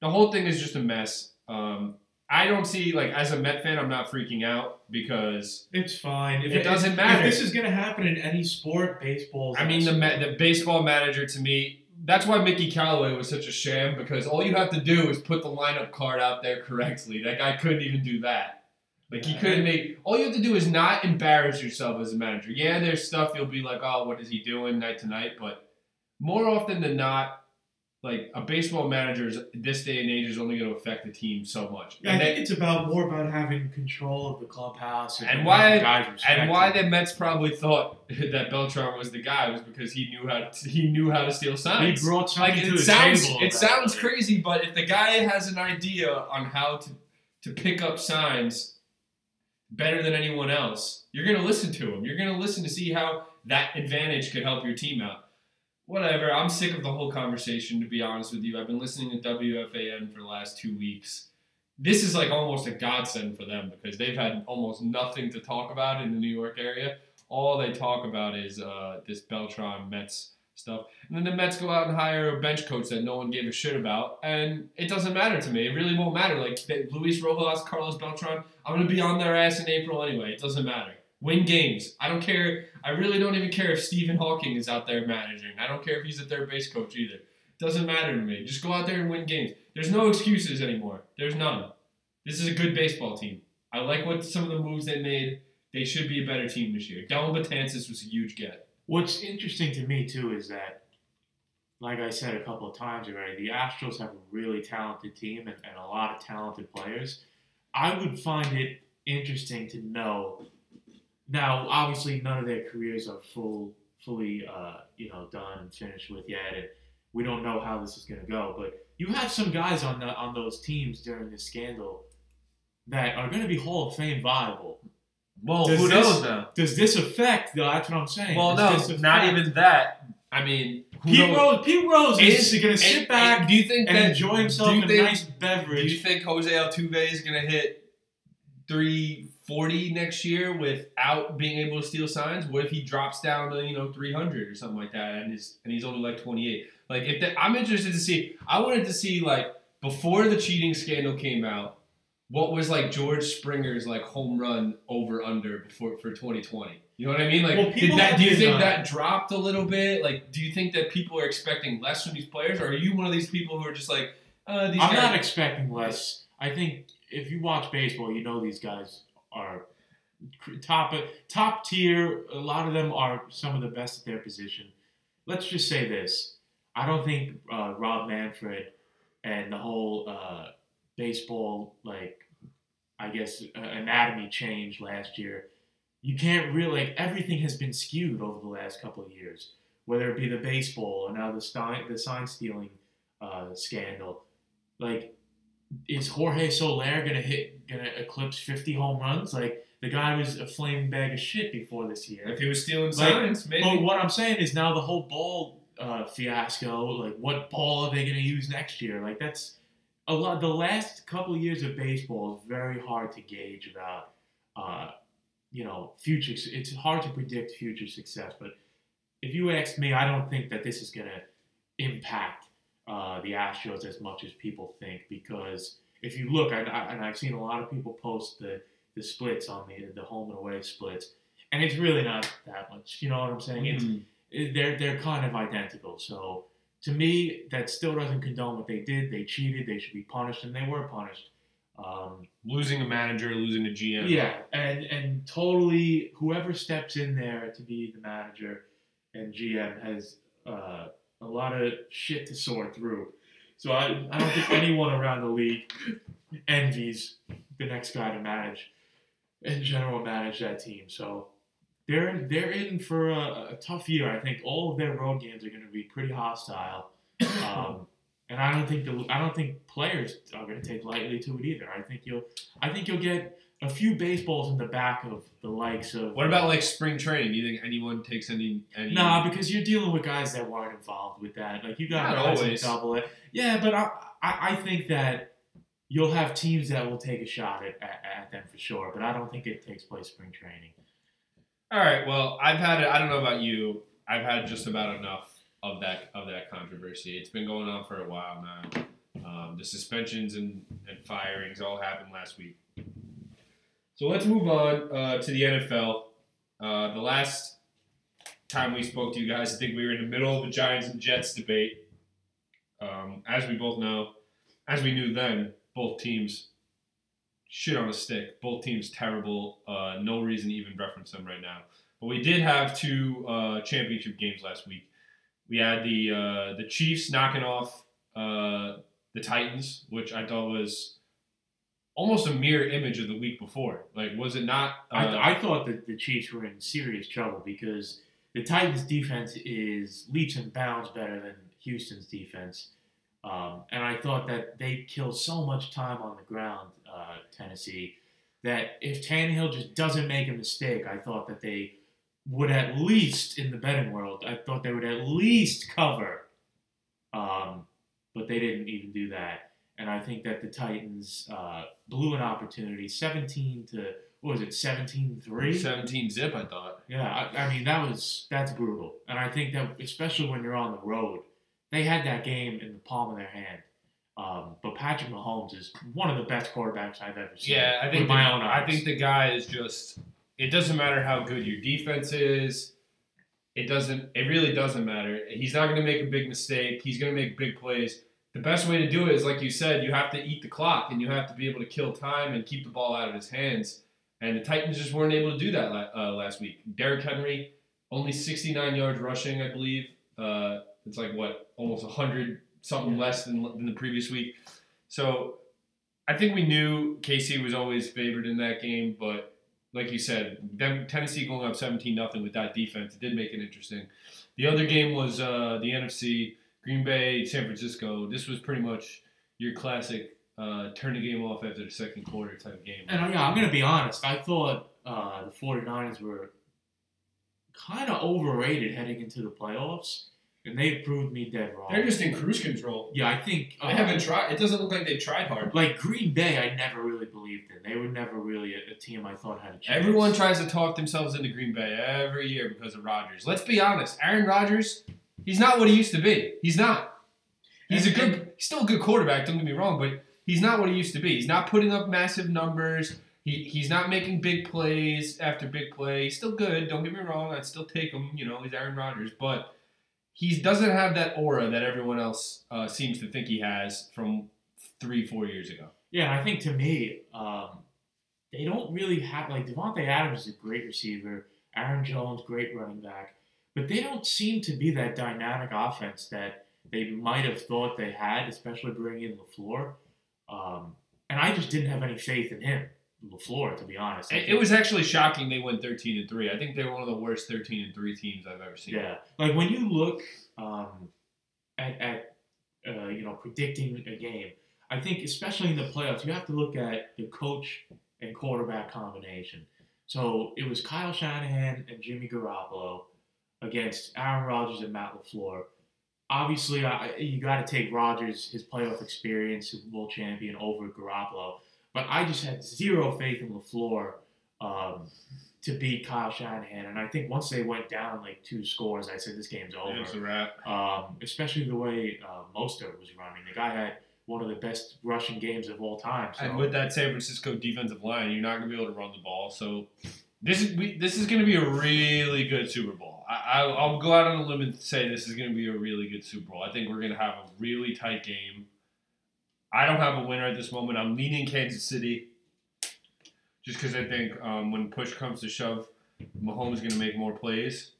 the whole thing is just a mess. Um, I don't see like as a Met fan, I'm not freaking out because It's fine. If It doesn't if- matter. If this is gonna happen in any sport, baseball. I mean the ma- the baseball manager to me. That's why Mickey Callaway was such a sham because all you have to do is put the lineup card out there correctly. That guy couldn't even do that. Like he couldn't make. All you have to do is not embarrass yourself as a manager. Yeah, there's stuff you'll be like, oh, what is he doing night to night? But more often than not, like a baseball manager is this day and age is only going to affect the team so much. Yeah, I think that- it's about more about having control of the clubhouse and, And why- And why the Mets probably thought that Beltran was the guy was because he knew how to, he knew how to steal signs. he brought something Like to it the sounds table. it sounds crazy, but if the guy has an idea on how to to pick up signs better than anyone else, you're gonna listen to him. You're gonna listen to see how that advantage could help your team out. Whatever. I'm sick of the whole conversation. To be honest with you, I've been listening to WFAN for the last two weeks. This is like almost a godsend for them because they've had almost nothing to talk about in the New York area. All they talk about is uh, this Beltran Mets stuff. And then the Mets go out and hire a bench coach that no one gave a shit about, and it doesn't matter to me. It really won't matter. Like Luis Rojas, Carlos Beltran, I'm gonna be on their ass in April anyway. It doesn't matter. Win games. I don't care. I really don't even care if Stephen Hawking is out there managing. I don't care if he's a third base coach either. It doesn't matter to me. Just go out there and win games. There's no excuses anymore. There's none. This is a good baseball team. I like what some of the moves they made. They should be a better team this year. Dellin Betances was a huge get. What's interesting to me too is that, like I said a couple of times already, the Astros have a really talented team and, and a lot of talented players. I would find it interesting to know. Now, obviously, none of their careers are full, fully, uh, you know, done and finished with yet, and we don't know how this is going to go. But you have some guys on the, on those teams during this scandal that are going to be Hall of Fame viable. Well, Does who this- knows now? Does this affect? That's what I'm saying. Well, Does no, not even that. I mean, who Pete? Rose, Pete Rose is, Is- going to sit back and do you think and that enjoy himself in think, a nice beverage? Do you think Jose Altuve is going to hit 340 next year without being able to steal signs? What if he drops down to you know 300 or something like that, and is and he's only like 28? Like if that, I'm interested to see. I wanted to see like before the cheating scandal came out. What was like George Springer's like home run over under before for 2020? You know what I mean? Like, Well, did that? Do you think uh, that dropped a little bit? Like, do you think that people are expecting less from these players, or are you one of these people who are just like, uh, these I'm guys? not expecting less. I think if you watch baseball, you know these guys are top top tier. A lot of them are some of the best at their position. Let's just say this: I don't think uh, Rob Manfred and the whole uh, baseball like I guess uh, anatomy change last year. You can't really like everything has been skewed over the last couple of years, whether it be the baseball or now the sign the sign stealing uh, scandal. Like, is Jorge Soler gonna hit gonna eclipse 50 home runs? Like the guy was a flaming bag of shit before this year. If he was stealing Like, signs, maybe. But what I'm saying is now the whole ball uh, fiasco. Like, what ball are they going to use next year? Like, that's a lot. The last couple of years of baseball is very hard to gauge about. Uh, you know, future. It's hard to predict future success. But if you ask me, I don't think that this is going to impact uh, the Astros as much as people think. Because if you look, I, I, and I've seen a lot of people post the the splits on the the home and away splits, and it's really not that much. You know what I'm saying? It's Mhm. it- they're they're kind of identical. So to me, that still doesn't condone what they did. They cheated. They should be punished, and they were punished. Um, losing a manager, losing a GM. yeah, and and totally whoever steps in there to be the manager and GM has uh, a lot of shit to sort through. So I, I don't think anyone around the league envies the next guy to manage in general manage that team. So they're they're in for a, a tough year. I think all of their road games are going to be pretty hostile. Um, and I don't think the I don't think players are going to take lightly to it either. I think you'll I think you'll get a few baseballs in the back of the likes of. What about like spring training? Do you think anyone takes any? any Nah, because you're dealing with guys that weren't involved with that. Like you got Not guys always. in double A. Yeah, but I, I I think that you'll have teams that will take a shot at, at, at them for sure. But I don't think it takes place spring training. All right. Well, I've had it. I don't know about you. I've had just about enough of that of that controversy. It's been going on for a while now. Um, the suspensions and, and firings all happened last week. So let's move on uh, to the NFL. Uh, the last time we spoke to you guys, I think we were in the middle of the Giants and Jets debate. Um, as we both know, as we knew then, both teams shit on a stick. Both teams terrible. Uh, no reason to even reference them right now. But we did have two uh, championship games last week. We had the uh, the Chiefs knocking off uh, the Titans, which I thought was almost a mirror image of the week before. Like, was it not? Uh, I, I thought that the Chiefs were in serious trouble because the Titans' defense is leaps and bounds better than Houston's defense. Um, and I thought that they killed so much time on the ground, uh, Tennessee, that if Tannehill just doesn't make a mistake, I thought that they would at least, in the betting world, I thought they would at least cover. Um, but they didn't even do that. And I think that the Titans uh, blew an opportunity, 17 to what was it, 17-3? 17 zip, I thought. Yeah, I, I mean that was that's brutal, and I think that especially when you're on the road, they had that game in the palm of their hand. Um, but Patrick Mahomes is one of the best quarterbacks I've ever seen. Yeah, I think with my the, own I think the guy is just. It doesn't matter how good your defense is. It doesn't. It really doesn't matter. He's not going to make a big mistake. He's going to make big plays. The best way to do it is, like you said, you have to eat the clock and you have to be able to kill time and keep the ball out of his hands. And the Titans just weren't able to do that uh, last week. Derrick Henry only 69 yards rushing, I believe. Uh, it's like what almost 100 something less than, than the previous week. So I think we knew KC was always favored in that game, but like you said, them Tennessee going up 17 nothing with that defense it did make it interesting. The other game was uh, the NFC Green Bay San Francisco. This was pretty much your classic uh, turn the game off after the second quarter type game. And uh, yeah, I'm gonna be honest. I thought uh, the 49ers were kind of overrated heading into the playoffs, and they've proved me dead wrong. They're just in cruise control. yeah, I think uh, They haven't tried. It doesn't look like they've tried hard. like Green Bay. I never really believed in. They were never really a, a team I thought had a chance. Everyone tries to talk themselves into Green Bay every year because of Rodgers. Let's be honest. Aaron Rodgers, he's not what he used to be. He's not. He's a good, he's still a good quarterback. Don't get me wrong, but he's not what he used to be. He's not putting up massive numbers. He, he's not making big plays after big play. He's still good. Don't get me wrong. I'd still take him. You know, he's Aaron Rodgers, but he doesn't have that aura that everyone else uh, seems to think he has from three, four years ago. Yeah, I think to me, um, they don't really have like Davante Adams is a great receiver, Aaron Jones great running back, but they don't seem to be that dynamic offense that they might have thought they had, especially bringing in Lafleur. Um, and I just didn't have any faith in him, Lafleur, to be honest. It, it was actually shocking they went 13 and 3. I think they were one of the worst 13 and 3 teams I've ever seen. Yeah, like when you look um, at, at uh, you know predicting a game, I think especially in the playoffs, you have to look at the coach and quarterback combination. So it was Kyle Shanahan and Jimmy Garoppolo against Aaron Rodgers and Matt Lafleur. Obviously, I, you got to take Rodgers, his playoff experience, Super Bowl champion, over Garoppolo. But I just had zero faith in Lafleur um, to beat Kyle Shanahan, and I think once they went down like two scores, I said this game's over. It's a wrap. Um, especially the way uh, Mostert was running. The guy had one of the best rushing games of all time. So. And with that San Francisco defensive line, you're not going to be able to run the ball. So this is we, this is going to be a really good Super Bowl. I, I, I'll go out on a limb and say this is going to be a really good Super Bowl. I think we're going to have a really tight game. I don't have a winner at this moment. I'm leaning Kansas City, just because I think um, when push comes to shove, Mahomes is going to make more plays.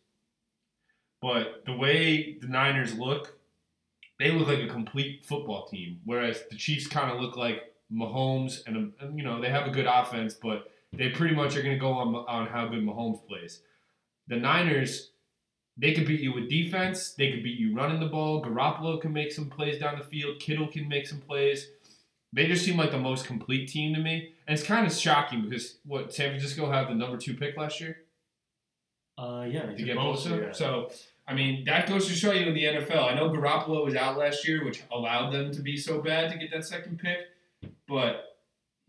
But the way the Niners look, they look like a complete football team, whereas the Chiefs kind of look like Mahomes, and, and you know they have a good offense, but they pretty much are going to go on on how good Mahomes plays. The Niners, they could beat you with defense. They could beat you running the ball. Garoppolo can make some plays down the field. Kittle can make some plays. they just seem like the most complete team to me, and it's kind of shocking because what San Francisco had the number two pick last year Uh, yeah, to get Bosa. yeah. So I mean that goes to show you in the NFL. I know Garoppolo was out last year, which allowed them to be so bad to get that second pick, but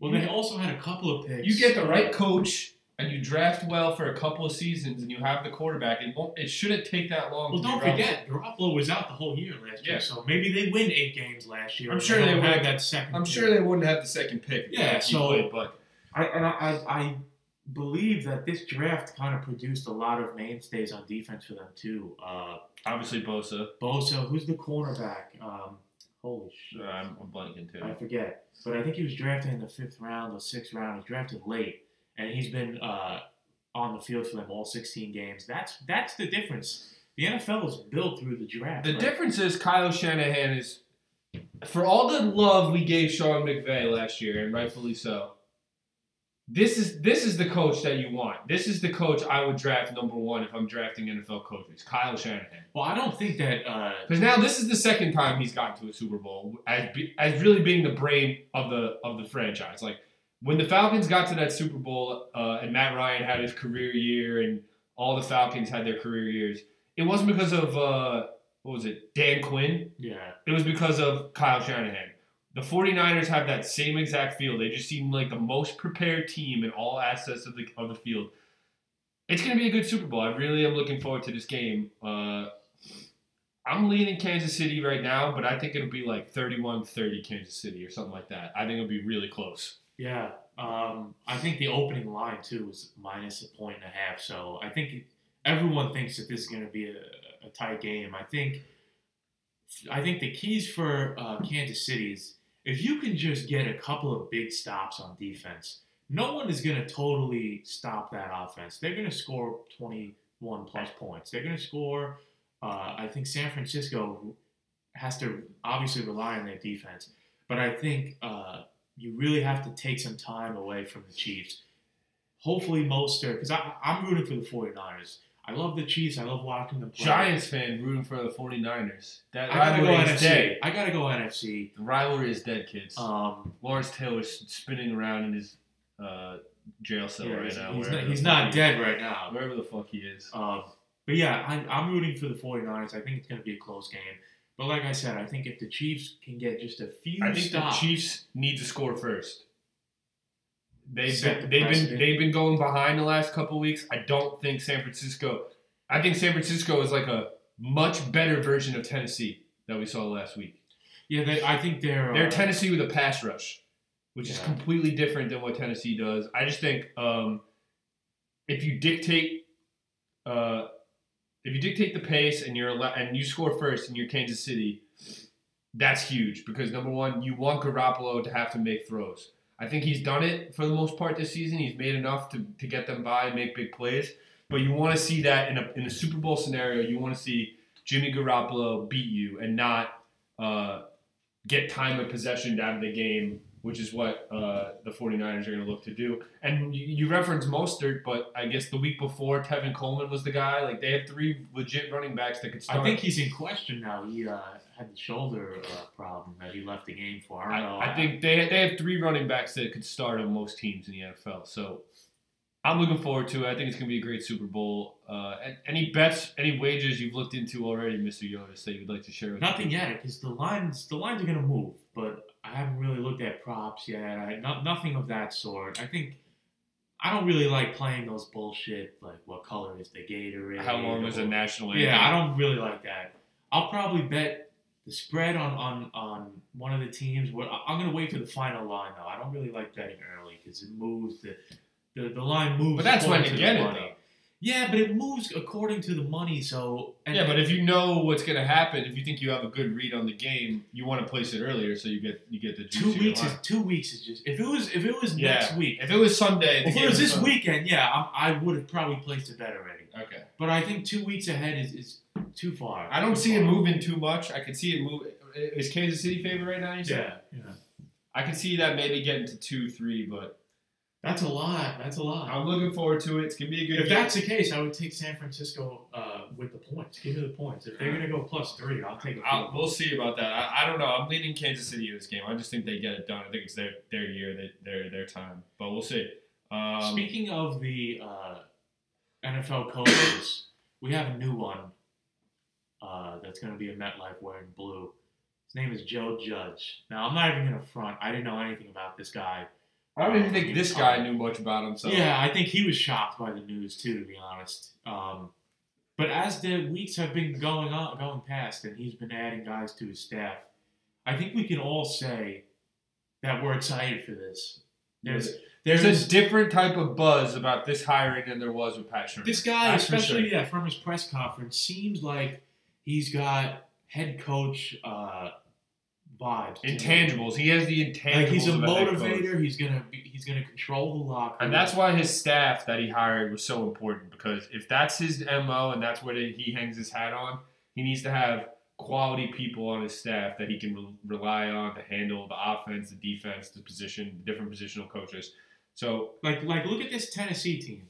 well, they also had a couple of picks. you get the right coach and you draft well for a couple of seasons, and you have the quarterback. It won't. It shouldn't take that long. Well, don't forget, Garoppolo was out the whole year last Yeah. year, so maybe they win eight games last year. I'm sure they don't have would. that second. I'm pick. sure they wouldn't have the second pick. Yeah, so- played, but I and I, I, I believe that this draft kind of produced a lot of mainstays on defense for them too. Uh, obviously Bosa. Bosa, who's the cornerback? Um, holy shit, Uh, I'm, I'm blanking too. I forget. But I think he was drafted in the fifth round or sixth round. He was drafted late, and he's been uh, on the field for them all 16 games. That's that's the difference. The NFL is built through the draft. The right? difference is Kyle Shanahan is, for all the love we gave Sean McVay last year, and rightfully so. This is this is the coach that you want. This is the coach I would draft number one if I'm drafting NFL coaches. Kyle Shanahan. Well, I don't think that. Uh, Because now this is the second time he's gotten to a Super Bowl as as really being the brain of the of the franchise. Like when the Falcons got to that Super Bowl uh, and Matt Ryan had his career year and all the Falcons had their career years, it wasn't because of uh, what was it Dan Quinn. yeah, It was because of Kyle Shanahan. The 49ers have that same exact feel. They just seem like the most prepared team in all aspects of the of the field. It's going to be a good Super Bowl. I really am looking forward to this game. Uh, I'm leaning Kansas City right now, but I think it'll be like 31-30 Kansas City or something like that. I think it'll be really close. Yeah. Um, I think the opening line too was minus a point and a half. So I think everyone thinks that this is going to be a, a tight game. I think. I think the keys for uh, Kansas City is if you can just get a couple of big stops on defense, no one is going to totally stop that offense. They're going to score 21 plus points. They're going to score. Uh, I think San Francisco has to obviously rely on their defense, but I think uh, you really have to take some time away from the Chiefs. Hopefully, Mostert, because I'm rooting for the 49ers. I love the Chiefs. I love watching them play. Giants fan rooting for the 49ers. That I gotta go rivalry is NFC. dead. I gotta go NFC. The rivalry is dead, kids. Um, Lawrence Taylor's spinning around in his uh, jail cell yeah, right he's, now. he's not, he's not dead right now. Wherever the fuck he is. Um, but yeah, I'm, I'm rooting for the 49ers. I think it's going to be a close game. But like I said, I think if the Chiefs can get just a few I think stops, the Chiefs need to score first. They've been, the they've been they've been going behind the last couple weeks. I don't think San Francisco. I think San Francisco is like a much better version of Tennessee that we saw last week. yeah, they, I think they're They're uh, Tennessee with a pass rush, which is completely different than what Tennessee does. I just think um, if you dictate, uh, if you dictate the pace and you're and you score first and you're Kansas City, that's huge because number one, you want Garoppolo to have to make throws. I think he's done it for the most part this season. He's made enough to, to get them by and make big plays. But you want to see that in a, in a Super Bowl scenario. You want to see Jimmy Garoppolo beat you and not uh, get time of possession out of the game, which is what uh, the 49ers are going to look to do. And you, you reference Mostert, but I guess the week before, Tevin Coleman was the guy. Like, they have three legit running backs that could start. I think he's in question now. He uh, had the shoulder uh, problem that he left the game for. I don't know. I, I think they, they have three running backs that could start on most teams in the NFL. So I'm looking forward to it. I think it's going to be a great Super Bowl. Uh, any bets, any wagers you've looked into already, Mr. Yotis, that you'd like to share with nothing yet because the lines the lines are going to move, but I haven't really looked at props yet. I, not, nothing of that sort. I think. I don't really like playing those bullshit like what color is the Gatorade? How long was or- a national anthem? Yeah, I don't really like that. I'll probably bet the spread on on on one of the teams. What I'm gonna wait for the final line though. I don't really like betting early because it moves the the, the line moves. But that's when you get it, though. Yeah, but it moves according to the money. So and, Yeah, but if you know what's going to happen, if you think you have a good read on the game, you want to place it earlier so you get you get the two weeks is two weeks is just if it was if it was Yeah. next week. If it was Sunday, If it was this Sunday. weekend, yeah, I, I would have probably placed a bet already. Okay. But I think two weeks ahead is, is too far. I don't Too see it moving too much. I can see it move. Is Kansas City favorite right now? Yeah, yeah. I can see that maybe getting to two, three, but That's a lot. That's a lot. I'm looking forward to it. It's gonna be a good. If game. that's the case, I would take San Francisco uh, with the points. Give me the points. If they're gonna go plus three, I'll take I'll, we'll see about that. I, I don't know. I'm leaning Kansas City in this game. I just think they get it done. I think it's their their year, they, their their time. But we'll see. Um, Speaking of the uh, NFL coaches, we have a new one uh, that's going to be a MetLife wearing blue. His name is Joe Judge. Now, I'm not even going to front. I didn't know anything about this guy. I don't even think this guy knew much about him. So Yeah, I think he was shocked by the news too, to be honest. Um, but as the weeks have been going on, going past, and he's been adding guys to his staff, I think we can all say that we're excited for this. There's, there's there's a different type of buzz about this hiring than there was with Pat Shurmur. This guy, That's especially sure. yeah, from his press conference, seems like he's got head coach uh, vibes. intangibles. He has the intangibles. Like he's a motivator. He's gonna be, he's gonna control the locker. And that's why his staff that he hired was so important because if that's his MO and that's what he hangs his hat on, he needs to have quality people on his staff that he can re- rely on to handle the offense, the defense, the position, the different positional coaches. So like like look at this Tennessee team.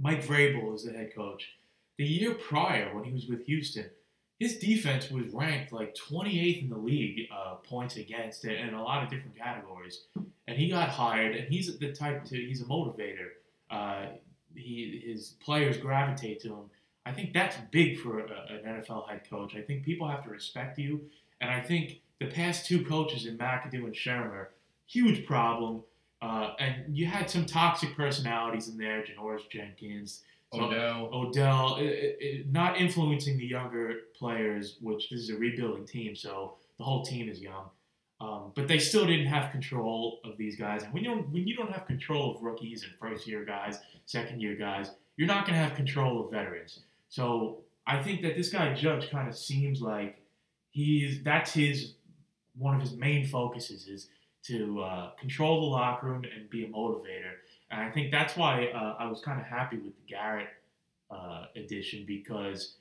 Mike Vrabel is the head coach. The year prior, when he was with Houston, his defense was ranked like 28th in the league uh, points against it in a lot of different categories. And he got hired, and he's the type to he's a motivator. Uh, he his players gravitate to him. I think that's big for a, an NFL head coach. I think people have to respect you, and I think the past two coaches in McAdoo and Shurmur, huge problem. Uh, and you had some toxic personalities in there, Janoris Jenkins, so- Odell, Odell, i i i not influencing the younger players, which this is a rebuilding team, so the whole team is young. Um, but they still didn't have control of these guys, and when you don't when you don't have control of rookies and first year guys, second year guys, you're not going to have control of veterans. So I think that this guy Judge kind of seems like he's that's his one of his main focuses is to uh, control the locker room and be a motivator. And I think that's why uh, I was kind of happy with the Garrett uh, edition because,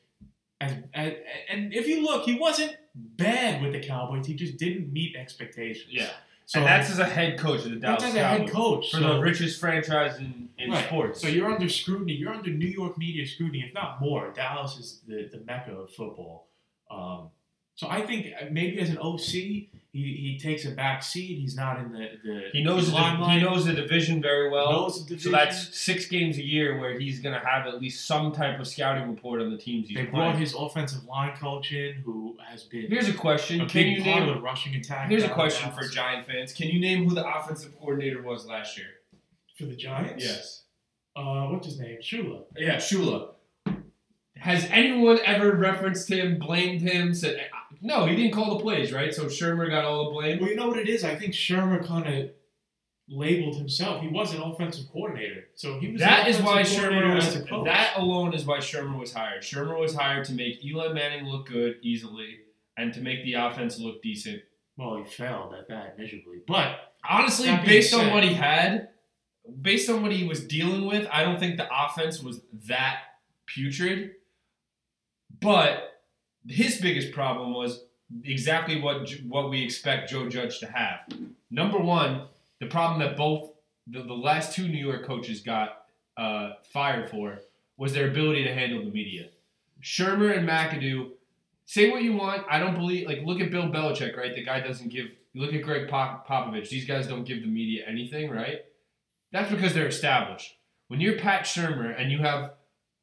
as, as and if you look, he wasn't bad with the Cowboys. He just didn't meet expectations. yeah, So and that's as a head coach of the Dallas that's as a head Cowboys coach for so- the richest franchise in, in Right. sports. So you're under scrutiny. You're under New York media scrutiny, if not more. Dallas is the, the mecca of football. Um, so I think uh, maybe as an OC, he, he takes a back seat. He's not in the the he knows the, he knows the division very well. Knows the So that's six games a year where he's going to have at least some type of scouting report on the teams he's They playing. brought his offensive line coach in, who has been Here's a question: a Can you name? of the rushing attack. Here's a question for Giant fans: Can you name who the offensive coordinator was last year? for the Giants. Yes. Uh, what's his name? Shula. Yeah, Shula. Has anyone ever referenced him, blamed him, said no? He didn't call the plays, right? So Shurmur got all the blame. Well, you know what it is. I think Shurmur kind of labeled himself. He was an offensive coordinator, so he was. That is why Shurmur was. That alone is why Shurmur was hired. Shurmur was hired to make Eli Manning look good easily and to make the offense look decent. Well, he failed at that miserably, but Honestly, based on what he had, based on what he was dealing with, I don't think the offense was that putrid. But his biggest problem was exactly what what we expect Joe Judge to have. Number one, the problem that both the, the last two New York coaches got uh, fired for was their ability to handle the media. Shurmur and McAdoo, say what you want. I don't believe. Like, look at Bill Belichick, right? The guy doesn't give. Look at Greg Pop- Popovich. These guys don't give the media anything, right? That's because they're established. When you're Pat Shurmur and you have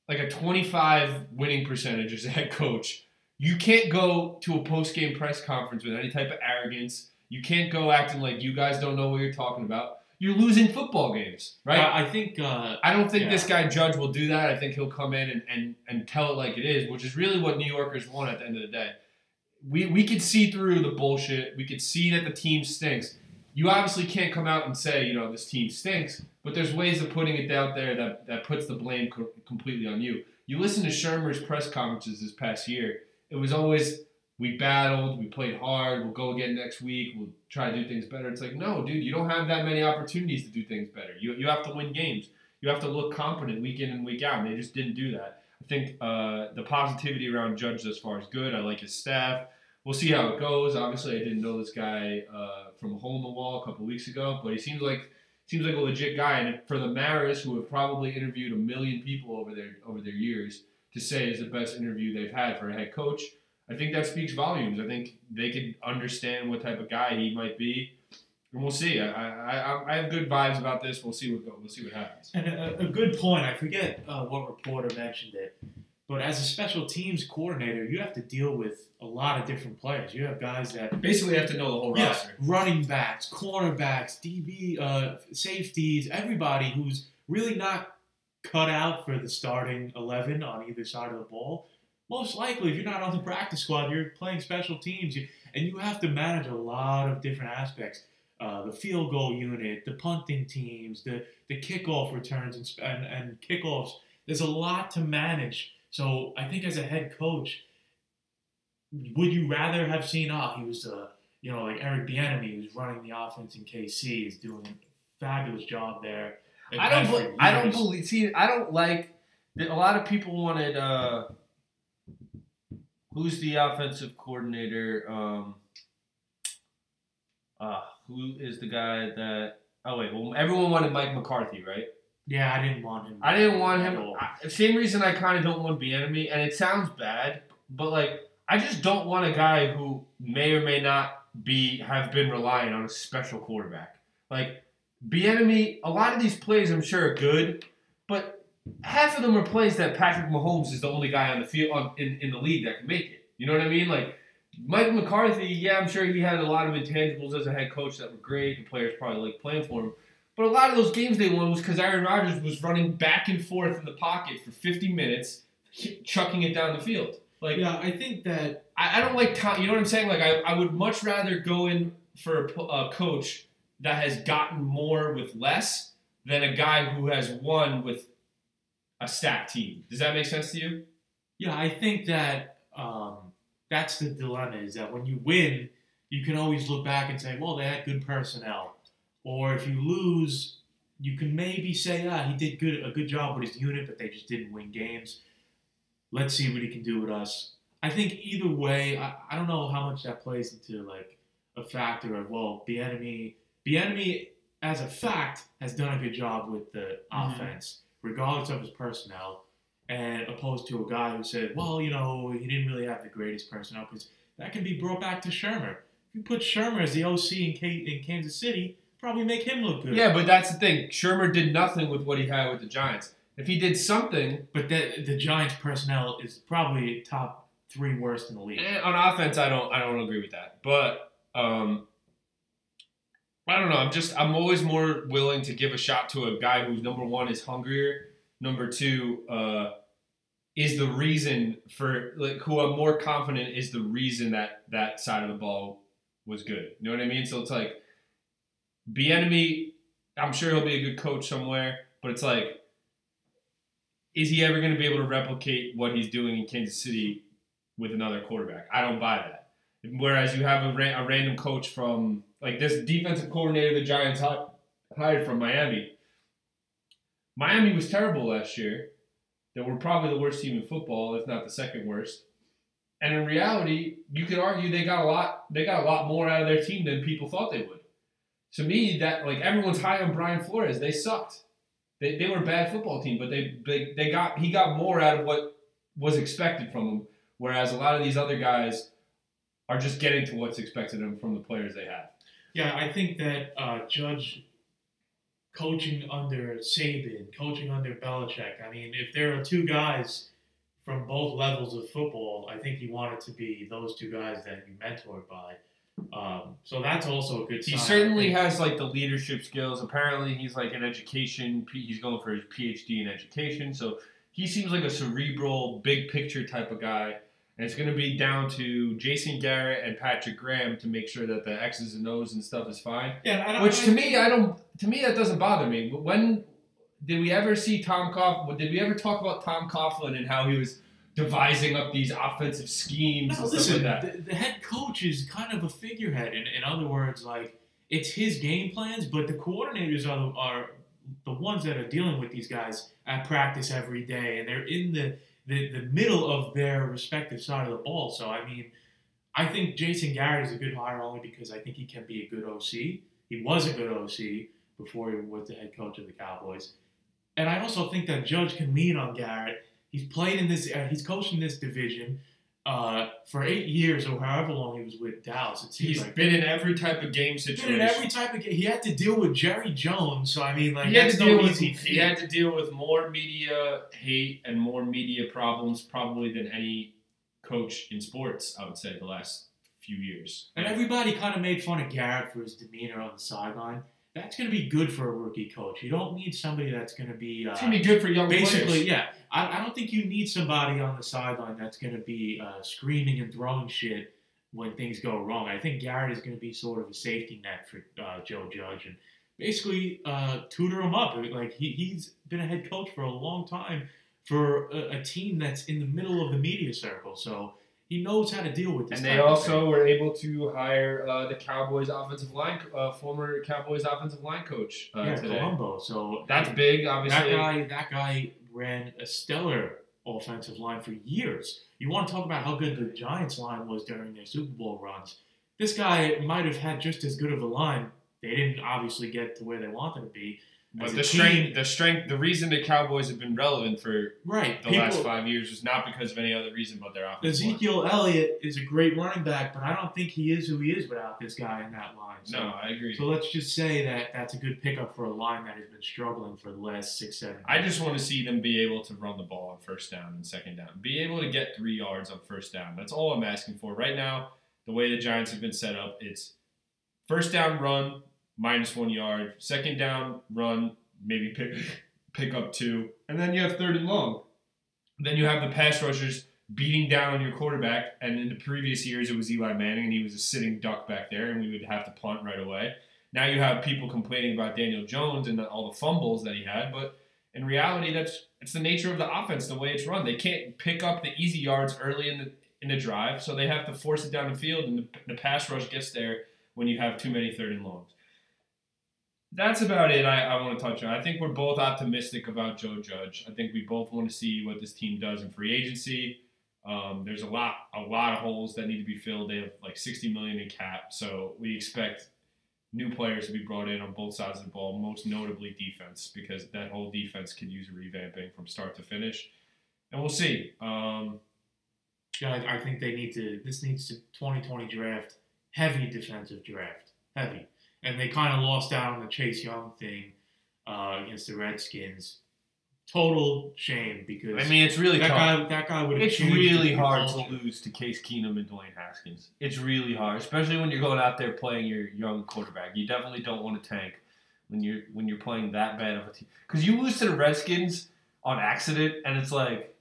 like a 25 winning percentage as a head coach, you can't go to a post game press conference with any type of arrogance. You can't go acting like you guys don't know what you're talking about. You're losing football games, right? I, I think uh, I don't think Yeah. this guy Judge will do that. I think he'll come in and, and, and tell it like it is, which is really what New Yorkers want at the end of the day. We we could see through the bullshit. We could see that the team stinks. You obviously can't come out and say, you know, this team stinks, but there's ways of putting it out there that, that puts the blame co- completely on you. You listen to Shurmur's press conferences this past year, it was always, we battled, we played hard, we'll go again next week, we'll try to do things better. It's like, no, dude, you don't have that many opportunities to do things better. You, you have to win games. You have to look competent week in and week out, and they just didn't do that. I think uh, the positivity around Judge thus far is good. I like his staff. We'll see how it goes. Obviously, I didn't know this guy uh, from a hole in the wall a couple weeks ago, but he seems like seems like a legit guy. And for the Maras, who have probably interviewed a million people over their over their years, to say is the best interview they've had for a head coach. I think that speaks volumes. I think they could understand what type of guy he might be, and we'll see. I I, I have good vibes about this. We'll see what we'll see what happens. And a, a good point. I forget uh, what reporter mentioned it, but as a special teams coordinator, you have to deal with a lot of different players. You have guys that Basically, have to know the whole Yeah, roster. running backs, cornerbacks, DB, uh, safeties, everybody who's really not cut out for the starting 11 on either side of the ball. Most likely, if you're not on the practice squad, you're playing special teams, and you have to manage a lot of different aspects. Uh, the field goal unit, the punting teams, the, the kickoff returns and, and, and kickoffs. There's a lot to manage. So I think as a head coach, would you rather have seen, ah, he was uh, you know, like Eric Bieniemy, who's running the offense in KC, is doing a fabulous job there. And I don't. has for bel I don't believe. See, I don't like. A lot of people wanted. Uh, who's the offensive coordinator? Um, uh, who is the guy that? Oh wait, well, everyone wanted Mike McCarthy, right? Yeah, I didn't want him. I didn't want him. all. I, same reason I kind of don't want the enemy, and it sounds bad, but like I just don't want a guy who may or may not be have been relying on a special quarterback. Like Bieniemy, a lot of these plays I'm sure are good, but half of them are plays that Patrick Mahomes is the only guy on the field on, in in the league that can make it. You know what I mean? Like Mike McCarthy, yeah, I'm sure he had a lot of intangibles as a head coach that were great. The players probably like playing for him. But a lot of those games they won was because Aaron Rodgers was running back and forth in the pocket for 50 minutes, chucking it down the field. Like yeah, I think that I, I don't like Tom. You know what I'm saying? Like I, I would much rather go in for a, a coach that has gotten more with less than a guy who has won with a stacked team. Does that make sense to you? yeah, I think that um, that's the dilemma is that when you win, you can always look back and say, well, they had good personnel. Or if you lose, you can maybe say, ah, he did good a good job with his unit, but they just didn't win games. Let's see what he can do with us. I think either way, I, I don't know how much that plays into like a factor of well, Bieniemy Bieniemy as a fact has done a good job with the Mhm. offense, regardless of his personnel, and opposed to a guy who said, well, you know, he didn't really have the greatest personnel because that can be brought back to Shurmur. If you put Shurmur as the OC in, K- in Kansas City, probably make him look good. Yeah, but that's the thing. Shurmur did nothing with what he had with the Giants. If he did something But the, the Giants' personnel is probably top three worst in the league. eh, on offense, I don't I don't agree with that. But um, I don't know. I'm just I'm always more willing to give a shot to a guy who's number one is hungrier, number two uh, is the reason for like who I'm more confident is the reason that that side of the ball was good. You know what I mean? So it's like Bieniemy. I'm sure he'll be a good coach somewhere, but it's like, is he ever going to be able to replicate what he's doing in Kansas City with another quarterback? I don't buy that. Whereas you have a, ra- a random coach from like this defensive coordinator the Giants hired from Miami. Miami was terrible last year. They were probably the worst team in football, if not the second worst. And in reality, you could argue they got a lot. They got a lot more out of their team than people thought they would. To me, that like everyone's high on Brian Flores. They sucked. They, they were a bad football team, but they, they they got he got more out of what was expected from them. Whereas a lot of these other guys are just getting to what's expected of them from the players they have. Yeah, I think that uh, Judge coaching under Saban, coaching under Belichick. I mean, if there are two guys from both levels of football, I think you want it to be those two guys that he mentored by. Um, so that's also a good. He sign. certainly has like the leadership skills. Apparently, he's like an education. He's going for his PhD in education. So he seems like a cerebral, big picture type of guy. And it's going to be down to Jason Garrett and Patrick Graham to make sure that the X's and O's and stuff is fine. Yeah, I don't, Which to me, I don't. To me, that doesn't bother me. But when did we ever see Tom Coughlin? Did we ever talk about Tom Coughlin and how he was devising up these offensive schemes No, and listen, stuff like that? the, the head coach is kind of a figurehead. In, in other words, like it's his game plans, but the coordinators are the, are the ones that are dealing with these guys at practice every day, and they're in the, the the middle of their respective side of the ball. So I mean, I think Jason Garrett is a good hire only because I think he can be a good OC. He was a good OC before he was the head coach of the Cowboys, and I also think that Judge can lean on Garrett He's played in this. Uh, he's coached in this division uh, for eight years or however long he was with Dallas. It seems He's like. been in every type of game He's been situation. in every type of game. He had to deal with Jerry Jones, so I mean, like he had that's to no deal with easy he had to deal with more media hate and more media problems probably than any coach in sports. I would say the last few years. And everybody kind of made fun of Garrett for his demeanor on the sideline. That's going to be good for a rookie coach. You don't need somebody that's going to be uh, it's gonna be good for young players. basically, players. yeah. I, I don't think you need somebody on the sideline that's going to be uh, screaming and throwing shit when things go wrong. I think Garrett is going to be sort of a safety net for uh, Joe Judge and basically uh, tutor him up. Like he, he's been a head coach for a long time for a, a team that's in the middle of the media circle, so he knows how to deal with this. And they also were able to hire uh, the Cowboys offensive line, uh, former Cowboys offensive line coach uh, yeah, today. Colombo. So That's big, Obviously, That guy, that guy ran a stellar offensive line for years. You want to talk about how good the Giants line was during their Super Bowl runs. This guy might have had just as good of a line. They didn't obviously get to where they wanted to be. But the team. strength, the strength, the reason the Cowboys have been relevant for Right. the people, last five years is not because of any other reason but their offense. line. Ezekiel Elliott is a great running back, but I don't think he is who he is without this guy in that line. So, No, I agree. So let's just say that that's a good pickup for a line that has been struggling for the last six, seven. I just want to see them be able to run the ball on first down and second down. Be able to get three yards on first down. That's all I'm asking for. Right now, the way the Giants have been set up, it's first down run, minus one yard. Second down run, maybe pick pick up two. And then you have third and long. Then you have the pass rushers beating down on your quarterback. And in the previous years, it was Eli Manning, and he was a sitting duck back there, and we would have to punt right away. Now you have people complaining about Daniel Jones and all the fumbles that he had, but in reality, that's it's the nature of the offense, the way it's run. They can't pick up the easy yards early in the in the drive, so they have to force it down the field, and the, the pass rush gets there when you have too many third and longs. That's about it. I, I want to touch on. I think we're both optimistic about Joe Judge. I think we both want to see what this team does in free agency. Um, there's a lot a lot of holes that need to be filled. They have like 60 million in cap, so we expect new players to be brought in on both sides of the ball, most notably defense, because that whole defense could use revamping from start to finish. And we'll see. Um, Yeah, I, I think they need to. This needs to 2020 draft heavy defensive draft, heavy, and they kind of lost out on the Chase Young thing uh, against the Redskins. Total shame because I mean, it's really that tough. guy that guy would. It's really hard to lose to Case Keenum and Dwayne Haskins. It's really hard, especially when you're going out there playing your young quarterback. You definitely don't want to tank when you're when you're playing that bad of a team because you lose to the Redskins on accident, and it's like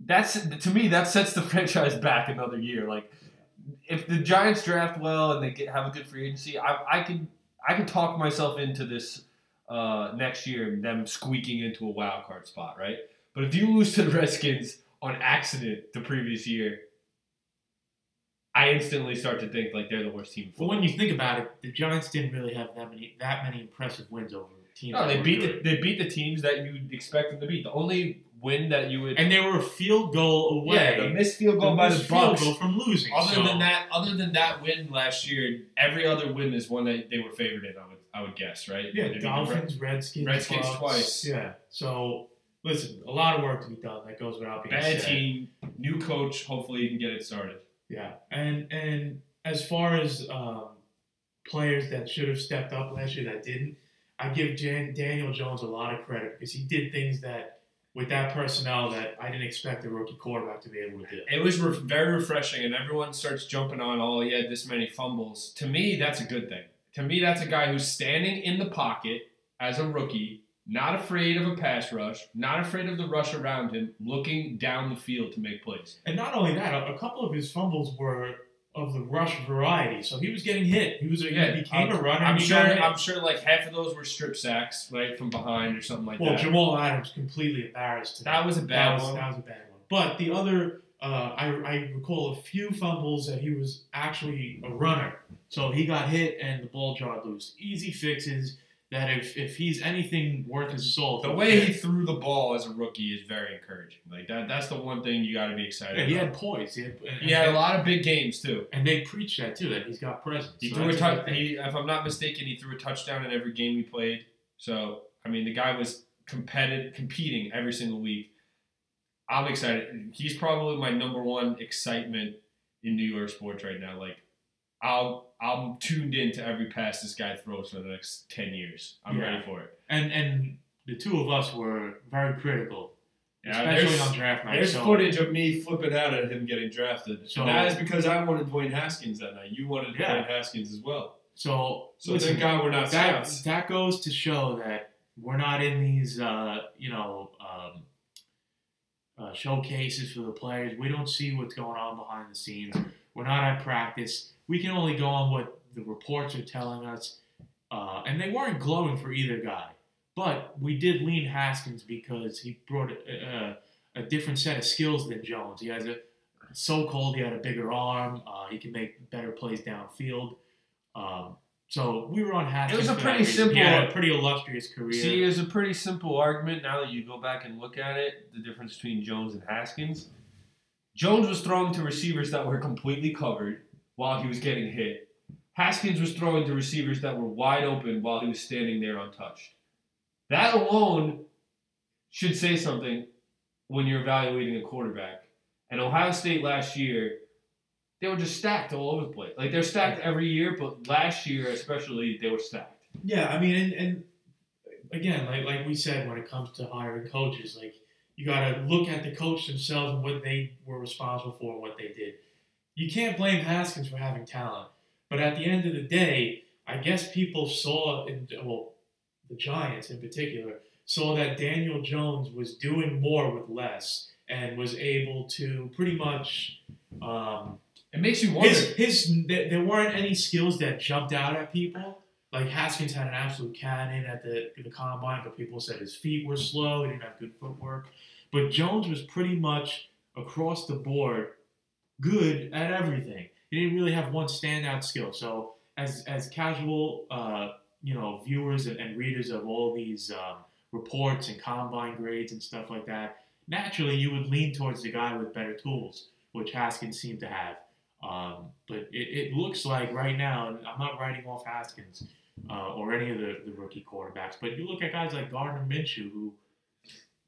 that's to me that sets the franchise back another year. Like if the Giants draft well and they get, have a good free agency, I, I could I could talk myself into this uh, next year, them squeaking into a wild card spot, right? But if you lose to the Redskins on accident the previous year, I instantly start to think like they're the worst team. But when you think about it, the Giants didn't really have that many that many impressive wins over teams. no, they beat good. the, they beat the teams that you'd expect them to beat. The only win that you would and they were a field goal away. yeah, the missed field goal the by the missed field Bucks. goal from losing. Other So- than that, other than that win last year, every other win is one that they were favored in. I would I would guess, right? Yeah, They beat the Dolphins, Redskins, Redskins Bucks. twice. Yeah. So listen, a lot of work to be done. That goes without being Bad said. team, new coach. Hopefully, you can get it started. Yeah, and and as far as um, players that should have stepped up last year that didn't, I give Jan- Daniel Jones a lot of credit because he did things that with that personnel that I didn't expect the rookie quarterback to be able to do. It was re- very refreshing, and everyone starts jumping on. Oh, he had this many fumbles. To me, that's a good thing. To me, that's a guy who's standing in the pocket as a rookie, not afraid of a pass rush, not afraid of the rush around him, looking down the field to make plays. And not only that, a, a couple of his fumbles were of the rush variety. So he was getting hit. He was a, Yeah, he became I'm, a runner. I'm sure. I'm sure. Like half of those were strip sacks, right from behind or something like well, that. Well, Jamal Adams completely embarrassed. today. That was a That bad was, one. that was a bad one. But the other, uh, I, I recall a few fumbles that he was actually a runner. So he got hit and the ball jarred loose. Easy fixes that if, if he's anything worth his salt. The way he threw the ball as a rookie is very encouraging. Like that. That's the one thing you got to be excited. Yeah, he about. had poise. He had, and, He had a lot of big games too. And they preach that too, that he's got presence. He So threw a touch. He, if I'm not mistaken, he threw a touchdown in every game he played. So I mean, the guy was competitive, competing every single week. I'm excited. He's probably my number one excitement in New York sports right now. Like, I'll I'm tuned in to every pass this guy throws for the next ten years. I'm Yeah. ready for it. And and the two of us were very critical, Yeah, especially on draft night. There's so, footage of me flipping out at him getting drafted. So- and that is because I wanted Dwayne Haskins that night. You wanted Yeah. Dwayne Haskins as well. So, So listen, thank God we're not that scouts. that goes to show that we're not in these uh, you know um, uh, showcases for the players. We don't see what's going on behind the scenes. We're not at practice. We can only go on what the reports are telling us, uh, and they weren't glowing for either guy. But we did lean Haskins because he brought a, a, a different set of skills than Jones. He has a so cold. He had a bigger arm. Uh, he can make better plays downfield. Um, so we were on Haskins. It was a pretty simple- had a pretty illustrious career. See, it's a pretty simple argument now that you go back and look at it. The difference between Jones and Haskins. Jones was throwing to receivers that were completely covered while he was getting hit. Haskins was throwing to receivers that were wide open while he was standing there untouched. That alone should say something when you're evaluating a quarterback. And Ohio State last year, they were just stacked all over the place. Like they're stacked every year, but last year especially, they were stacked. Yeah, I mean, and, and again, like like we said, when it comes to hiring coaches, like you got to look at the coach themselves and what they were responsible for and what they did. You can't blame Haskins for having talent, but at the end of the day, I guess people saw, in, well, the Giants in particular, saw that Daniel Jones was doing more with less and was able to pretty much. Um, It makes you wonder. his, his there, there weren't any skills that jumped out at people. Like Haskins had an absolute cannon at the the combine, but people said his feet were slow. He didn't have good footwork. But Jones was pretty much across the board good at everything. He didn't really have one standout skill. So as as casual uh, you know viewers and, and readers of all these um, reports and combine grades and stuff like that, naturally you would lean towards the guy with better tools, which Haskins seemed to have. Um, but it, it looks like right now, and I'm not writing off Haskins uh, or any of the, the rookie quarterbacks, but you look at guys like Gardner Minshew who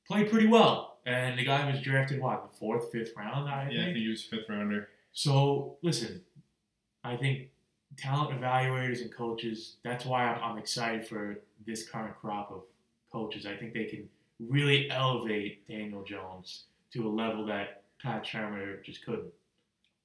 played pretty well, and the guy was drafted what the fourth, fifth round, I think. Yeah, I think. think he was fifth rounder. So listen, I think talent evaluators and coaches. That's why I'm, I'm excited for this current crop of coaches. I think they can really elevate Daniel Jones to a level that Pat Shurmur just couldn't.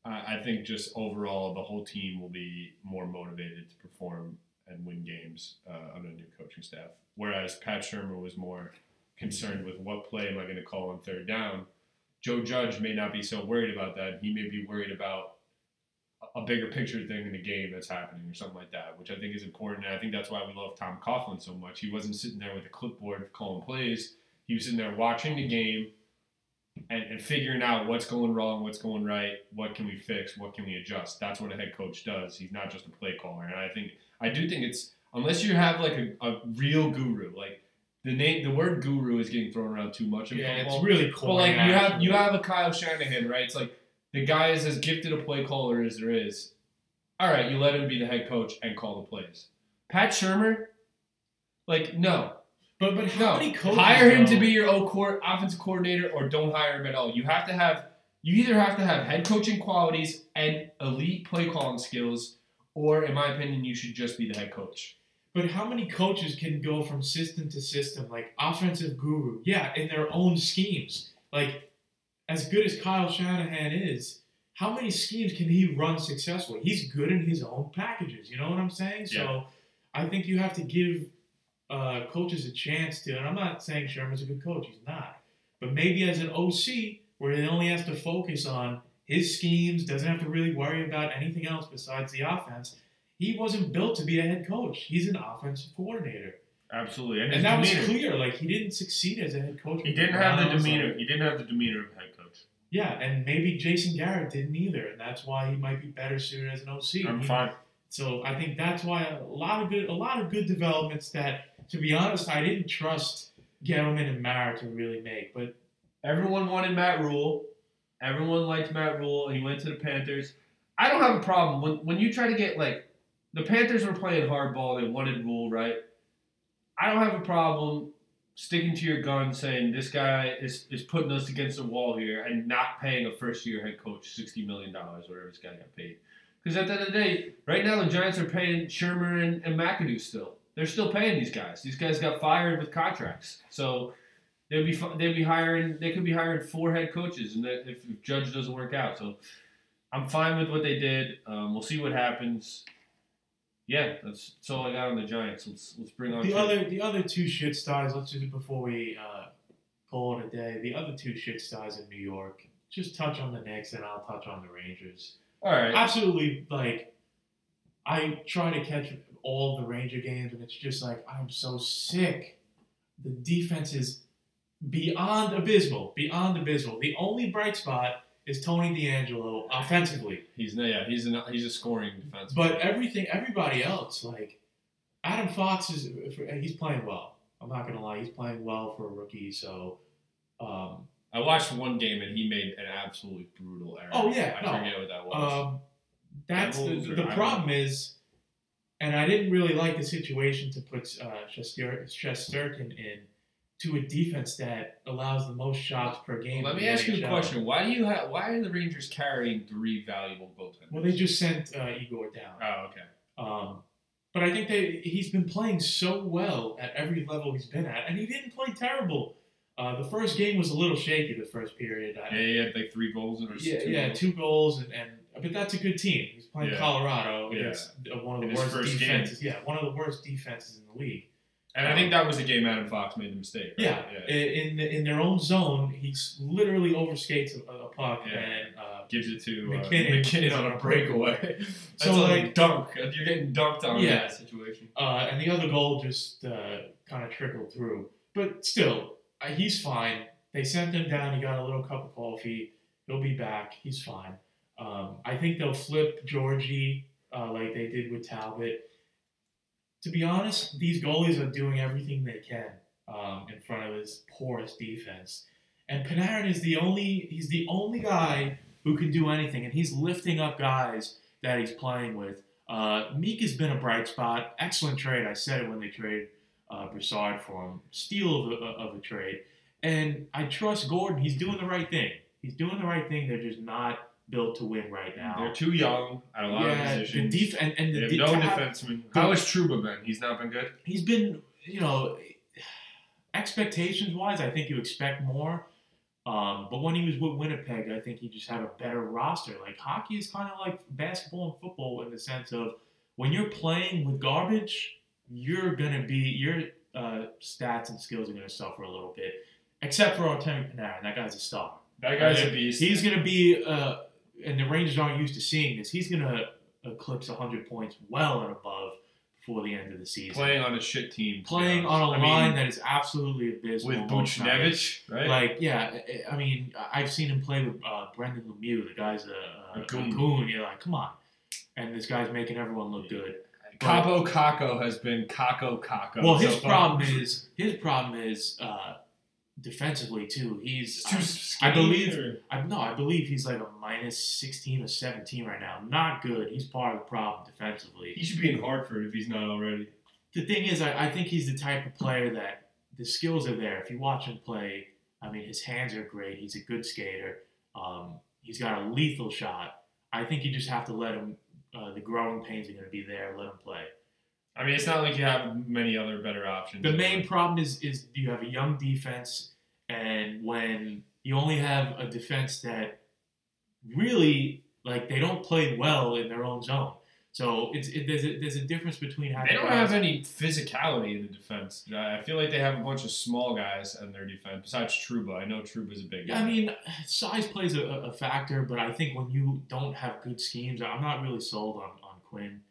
I I think just overall, the whole team will be more motivated to perform and win games uh, under a new coaching staff. Whereas Pat Shurmur was more concerned with what play am I going to call on third down. Joe Judge may not be so worried about that. He may be worried about a- bigger picture thing in the game that's happening or something like that, which I think is important. And I think that's why we love Tom Coughlin so much. He wasn't sitting there with a clipboard calling plays. He was sitting there watching the game and, and figuring out what's going wrong, what's going right, what can we fix, what can we adjust. That's what a head coach does. He's not just a play caller. And I think I do think it's unless you have like a, a real guru, like the name the word guru is getting thrown around too much in Yeah, football. it's really But cool. like you have you have a Kyle Shanahan, right? It's like the guy is as gifted a play caller as there is. All right, you let him be the head coach and call the plays. Pat Shurmur, like no, But but how no. many coaches hire him to be your O court offensive coordinator, or don't hire him at all. You have to have you either have to have head coaching qualities and elite play calling skills, or in my opinion, you should just be the head coach. But how many coaches can go from system to system, like offensive guru? Yeah, in their own schemes. Like, as good as Kyle Shanahan is, how many schemes can he run successfully? He's good in his own packages. You know what I'm saying? So, I think you have to give uh, coaches a chance to. And I'm not saying Shurmur's a good coach. He's not. But maybe as an OC, where he only has to focus on his schemes, doesn't have to really worry about anything else besides the offense he wasn't built to be a head coach. He's an offensive coordinator, Absolutely, and that was clear. Like he didn't succeed as a head coach. He didn't have the demeanor. like- He didn't have the demeanor of a head coach. yeah, and maybe Jason Garrett didn't either, and that's why he might be better suited as an OC. I'm He- fine. So I think that's why a lot of good, a lot of good developments that, to be honest, I didn't trust Gettleman and Mara to really make. But Everyone wanted Matt Rhule. Everyone liked Matt Rhule, and he went to the Panthers. I don't have a problem when when you try to get like the Panthers were playing hardball. They wanted Rhule, right? I don't have a problem sticking to your gun, saying this guy is, is putting us against the wall here, and not paying a first year head coach sixty million dollars, or whatever this guy got paid. Because at the end of the day, right now the Giants are paying Shurmur and, and McAdoo still. They're still paying these guys. These guys got fired with contracts, so they'd be they'd be hiring. They could be hiring four head coaches, and if, if Judge doesn't work out, so I'm fine with what they did. Um, we'll see what happens. Yeah, that's, that's all I got on the Giants. Let's let's bring on The Chip. other the other two shit stars. Let's just before we uh, call it a day. The other two shit stars in New York. Just touch on the Knicks, and I'll touch on the Rangers. All right. Absolutely, like I try to catch all the Ranger games, and it's just like I'm so sick. The defense is beyond abysmal. Beyond abysmal. The only bright spot is Tony DeAngelo offensively. He's yeah, he's an, he's a scoring defense. But everything, everybody else, like Adam Fox is, he's playing well. I'm not gonna lie, he's playing well for a rookie. So, um, I watched one game and he made an absolutely brutal error. Oh, yeah, I no. forget what that was. um, that's the, Devils the problem is, and I didn't really like the situation to put uh, Shester- Shesterkin in to a defense that allows the most shots per game. Let me ask you a question. Why do you have? Why are the Rangers carrying three valuable goaltenders? Well, they just sent uh, Igor down. Oh, okay. Um, but I think they he's been playing so well at every level he's been at, and he didn't play terrible. Uh, the first game was a little shaky. The first period, I- Yeah, he had like three goals and yeah, two yeah, goals. two goals, and, and but that's a good team. He's playing Yeah. Colorado Yeah. against uh, one of the his worst first game. defenses. Yeah, one of the worst defenses in the league. And I think that was the game Adam Fox made the mistake. Right? Yeah, yeah. in in their own zone, he literally overskates a, a puck Yeah. and. Uh, Gives it to uh, MacKinnon. MacKinnon on a breakaway. That's So, like- like dunk. You're getting dunked on in Yeah. that situation. Uh, and the other goal just uh, kind of trickled through. But still, uh, he's fine. They sent him down. He got a little cup of coffee. He'll be back. He's fine. Um, I think they'll flip Georgiev uh, like they did with Talbot. To be honest, these goalies are doing everything they can um, in front of his porous defense. And Panarin is the only he's the only guy who can do anything, and he's lifting up guys that he's playing with. Uh, Meek has been a bright spot. Excellent trade. I said it when they traded uh, Brassard for him. Steal of a, of a trade. And I trust Gorton. He's doing the right thing. He's doing the right thing. They're just not built to win right now. They're too young at a lot yeah, of the positions. def- and, and they have de- no to defenseman. How has Trouba been? He's not been good. he's been, you know, expectations wise, I think you expect more. Um, but when he was with Winnipeg, I think he just had a better roster. Like hockey is kind of like basketball and football in the sense of when you're playing with garbage, you're gonna be your uh, stats and skills are gonna suffer a little bit. Except for Artemi Panarin, that guy's a star. That guy's a Uh, beast. He's gonna be, uh, and the Rangers aren't used to seeing this. He's gonna eclipse 100 points well and above before the end of the season playing on a shit team. to playing on a. I mean, line that is absolutely abysmal. with. Buchnevich, right? Like, yeah, I- mean, I've seen him play with uh, Brendan Lemieux. The guy's a, a, A a goon. goon. You're like, come on. And this guy's making everyone look good. Kaapo Kakko has been Kakko Kakko. Well, his so problem is his problem is uh, defensively too. He's Too I, I believe- or- I no, I believe he's like a minus 16 or 17 right now. Not good. He's part of the problem defensively. he should be in Hartford if he's not already. the thing is, I, I think he's the type of player that the skills are there. If you watch him play, I mean, his hands are great. He's a good skater. Um, he's got a lethal shot. I think you just have to let him. Uh, the growing pains are going to be there. Let him play. I mean, it's not like you have many other better options. The main problem is is you have a young defense, and when you only have a defense that really like they don't play well in their own zone. So it's it, there's a, there's a difference between having They don't guys- have any physicality in the defense. I feel like they have a bunch of small guys in their defense. Besides Trouba, I know Trouba's a big guy. I mean, size plays a, a factor, but I think when you don't have good schemes, I'm not really sold on, on Quinn.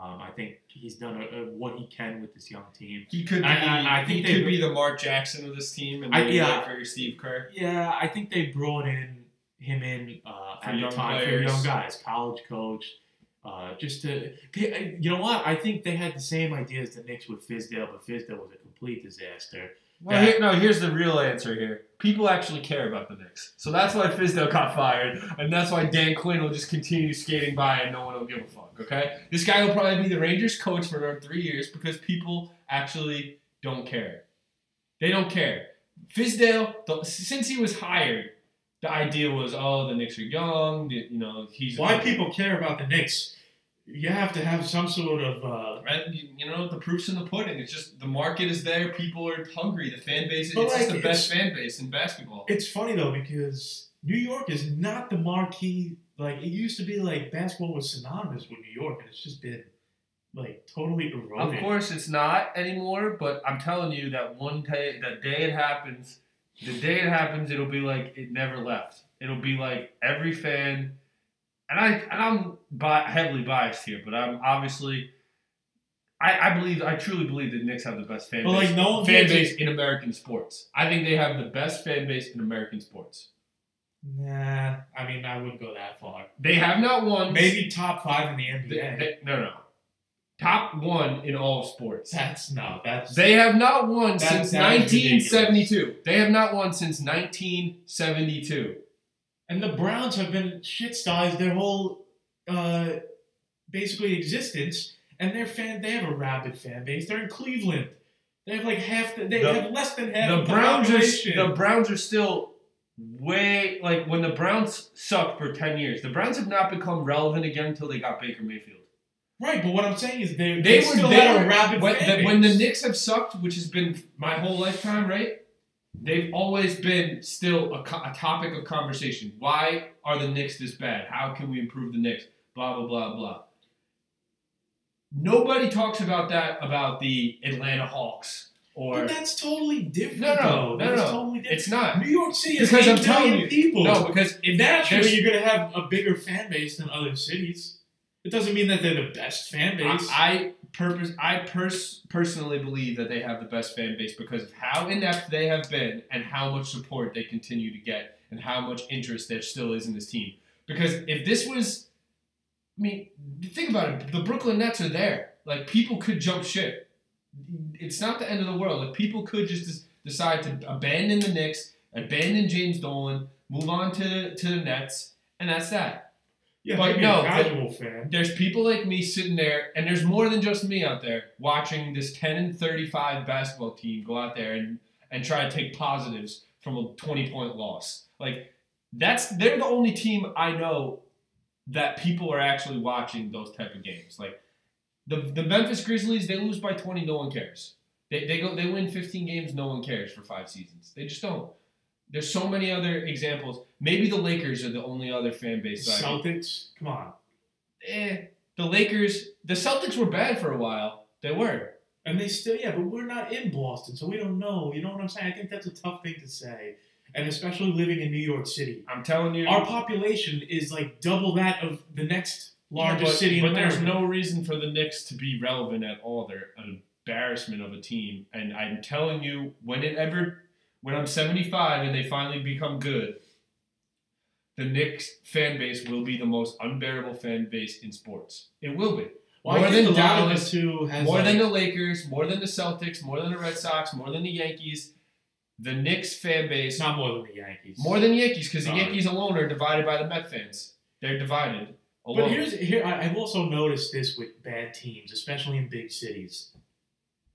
Um, I think he's done a, a, what he can with this young team. he could be. I- I- I think he they- could be the Mark Jackson of this team, and I- yeah. for Steve Kerr. Yeah, I think they brought in him in uh, at the time for young guys, college coach, uh, just to. You know what? I think they had the same ideas as the Knicks with Fizdale, but Fizdale was a complete disaster. Well, here, no. Here's the real answer here. People actually care about the Knicks, so that's why Fizdale got fired, and that's why Dan Quinn will just continue skating by, and no one will give a fuck. Okay, this guy will probably be the Rangers coach for another three years because people actually don't care. They don't care. Fizdale, the, since he was hired, the idea was, oh, the Knicks are young. You know, he's Why people care about the Knicks? You have to have some sort of. Uh, Right? You, you know, the proof's in the pudding. It's just the market is there. People are hungry. The fan base, it's just like, the best fan base in basketball. it's funny though because New York is not the marquee. Like it used to be, like basketball was synonymous with New York, and it's just been like totally eroded. Of course, it's not anymore. But I'm telling you that one day, that day it happens, the day it happens, it'll be like it never left. It'll be like every fan, and I and I'm bi- heavily biased here, but I'm obviously. I, I believe I truly believe the Knicks have the best fan But, base, like, no fan base in American sports. I think they have the best fan base in American sports. Nah, I mean I wouldn't go that far. They have not won. Maybe top five in the They- NBA. they- no, no. Top one in all sports. that's no, that's They have not won since sounds 1972. They have not won since 1972. and the Browns have been shit styles their whole uh, basically existence, and their fan they have a rabid fan base. They're in Cleveland. They have like half the they The- have less than half The the Browns are the Browns are still way like when the Browns sucked for 10 years. The Browns have not become relevant again until they got Baker Mayfield. Right, but what I'm saying is they They, they, were still were- a rabid when, fan the, when the. Knicks have sucked, which has been my whole lifetime, right? They've always been still a, co- a topic of conversation. Why are the Knicks this bad? How can we improve the Knicks? Blah blah blah blah. Nobody talks about that about the Atlanta Hawks or But that's totally different. No, no, no, That's no. totally different. it's not New York City is because I'm telling you people. no because if Naturally, you're gonna have a bigger fan base than other cities. It doesn't mean that they're the best fan base. I, I purpose I pers- personally believe that they have the best fan base because of how inept they have been and how much support they continue to get and how much interest there still is in this team. Because if this was, I mean, think about it. The Brooklyn Nets are there. Like people could jump ship. It's not the end of the world. Like people could just decide to abandon the Knicks, abandon James Dolan, move on to to the Nets, and that's that yeah, but no, a casual fan. there's people like me sitting there, and there's more than just me out there watching this 10 and 35 basketball team go out there and, and try to take positives from a 20 point loss. Like, that's they're the only team I know that people are actually watching those type of games. Like, the, the Memphis Grizzlies, they lose by 20, no one cares. They, they go they win 15 games, no one cares for five seasons. They just don't. There's so many other examples. Maybe the Lakers are the only other fan base. Celtics, come on. eh, the Lakers, the Celtics were bad for a while. They were. And they still, yeah, but we're not in Boston, so we don't know. You know what I'm saying? I think that's a tough thing to say. And especially living in New York City. I'm telling you. Our population is like double that of the next largest but, city in but America. there's no reason for the Knicks to be relevant at all. They're an embarrassment of a team. And I'm telling you, when it ever, when I'm 75 and they finally become good, the Knicks fan base will be the most unbearable fan base in sports. It will be. Well, more than Dallas, more like, than the Lakers, more than the Celtics, more than the Red Sox, more than the Yankees. The Knicks fan base not more than the Yankees. More than Yankees, because the Sorry. Yankees alone are divided by the Met fans. They're divided. Alone. But here's here I, I've also noticed this with bad teams, especially in big cities.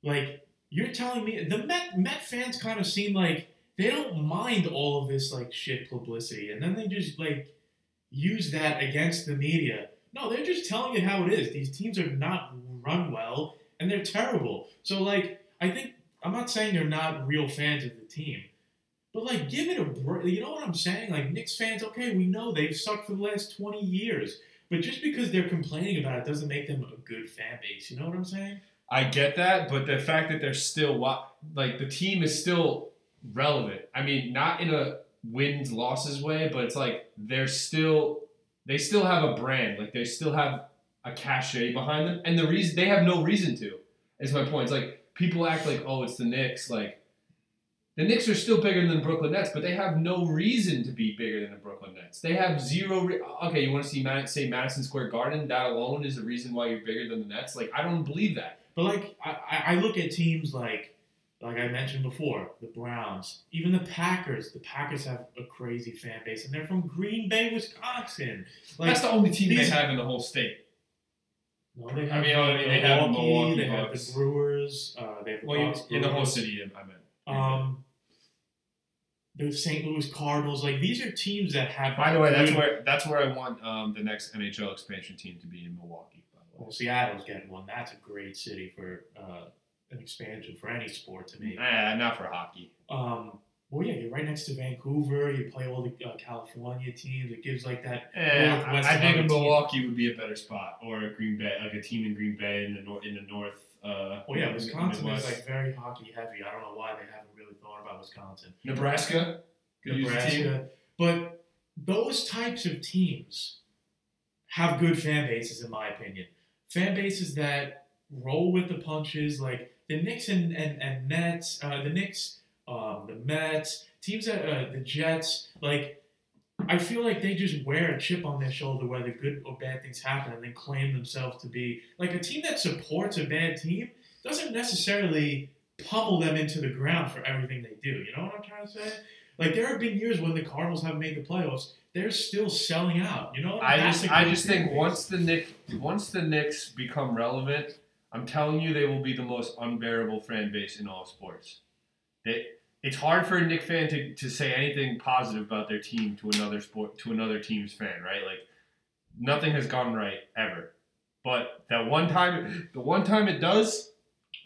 Like you're telling me the Met Met fans kind of seem like they don't mind all of this like shit publicity, and then they just like use that against the media. No, they're just telling you how it is. These teams are not run well, and they're terrible. So like I think I'm not saying they're not real fans of the team. But like, give it a break. You know what I'm saying? Like, Knicks fans, okay, we know they've sucked for the last 20 years. But just because they're complaining about it doesn't make them a good fan base. You know what I'm saying? I get that, but the fact that they're still like the team is still relevant. I mean, not in a wins losses way, but it's like they're still they still have a brand. Like they still have a cachet behind them, and the reason they have no reason to. Is my point. It's like people act like, oh, it's the Knicks. Like the Knicks are still bigger than the Brooklyn Nets, but they have no reason to be bigger than the Brooklyn Nets. They have zero. Re- okay, you want to see Mad- say Madison Square Garden? That alone is the reason why you're bigger than the Nets. Like I don't believe that. But like, I, I- I look at teams like, like I mentioned before, the Browns, even the Packers. The Packers have a crazy fan base, and they're from Green Bay, Wisconsin. Like, That's the only team these- they have in the whole state. No, they I have mean, I mean, they have Milwaukee, they have the Brewers, uh, they have the Well, in the whole city, I meant. Um, the St. Louis Cardinals, like these are teams that have. By the way, that's where that's where I want um, the next NHL expansion team to be in Milwaukee. By the way. Well, Seattle's getting one. That's a great city for uh, an expansion for any sport to me. Eh, not for hockey. Um, well, yeah, you're right next to Vancouver. You play all the uh, California teams. It gives like that. Eh, I, I think our team. Milwaukee would be a better spot, or a Green Bay, like a team in Green Bay in the north. In the north. Uh, Well, yeah, Wisconsin is like very hockey heavy. I don't know why they haven't really thought about Wisconsin. Nebraska. Could use a team. Nebraska. But those types of teams have good fan bases, in my opinion. Fan bases that roll with the punches, like the Knicks and, and, and Nets, uh, the Knicks, um, the Mets, teams that uh, the Jets, like I feel like they just wear a chip on their shoulder whether good or bad things happen and then claim themselves to be like a team that supports a bad team doesn't necessarily pummel them into the ground for everything they do. You know what I'm trying to say? Like there have been years when the Cardinals haven't made the playoffs, they're still selling out. You know, I That's just, I just think once the Knicks, once the Knicks become relevant, I'm telling you, they will be the most unbearable fan base in all sports. They, it's hard for a Knick fan to, to say anything positive about their team to another sport to another team's fan, right? Like nothing has gone right ever. But that one time, the one time it does,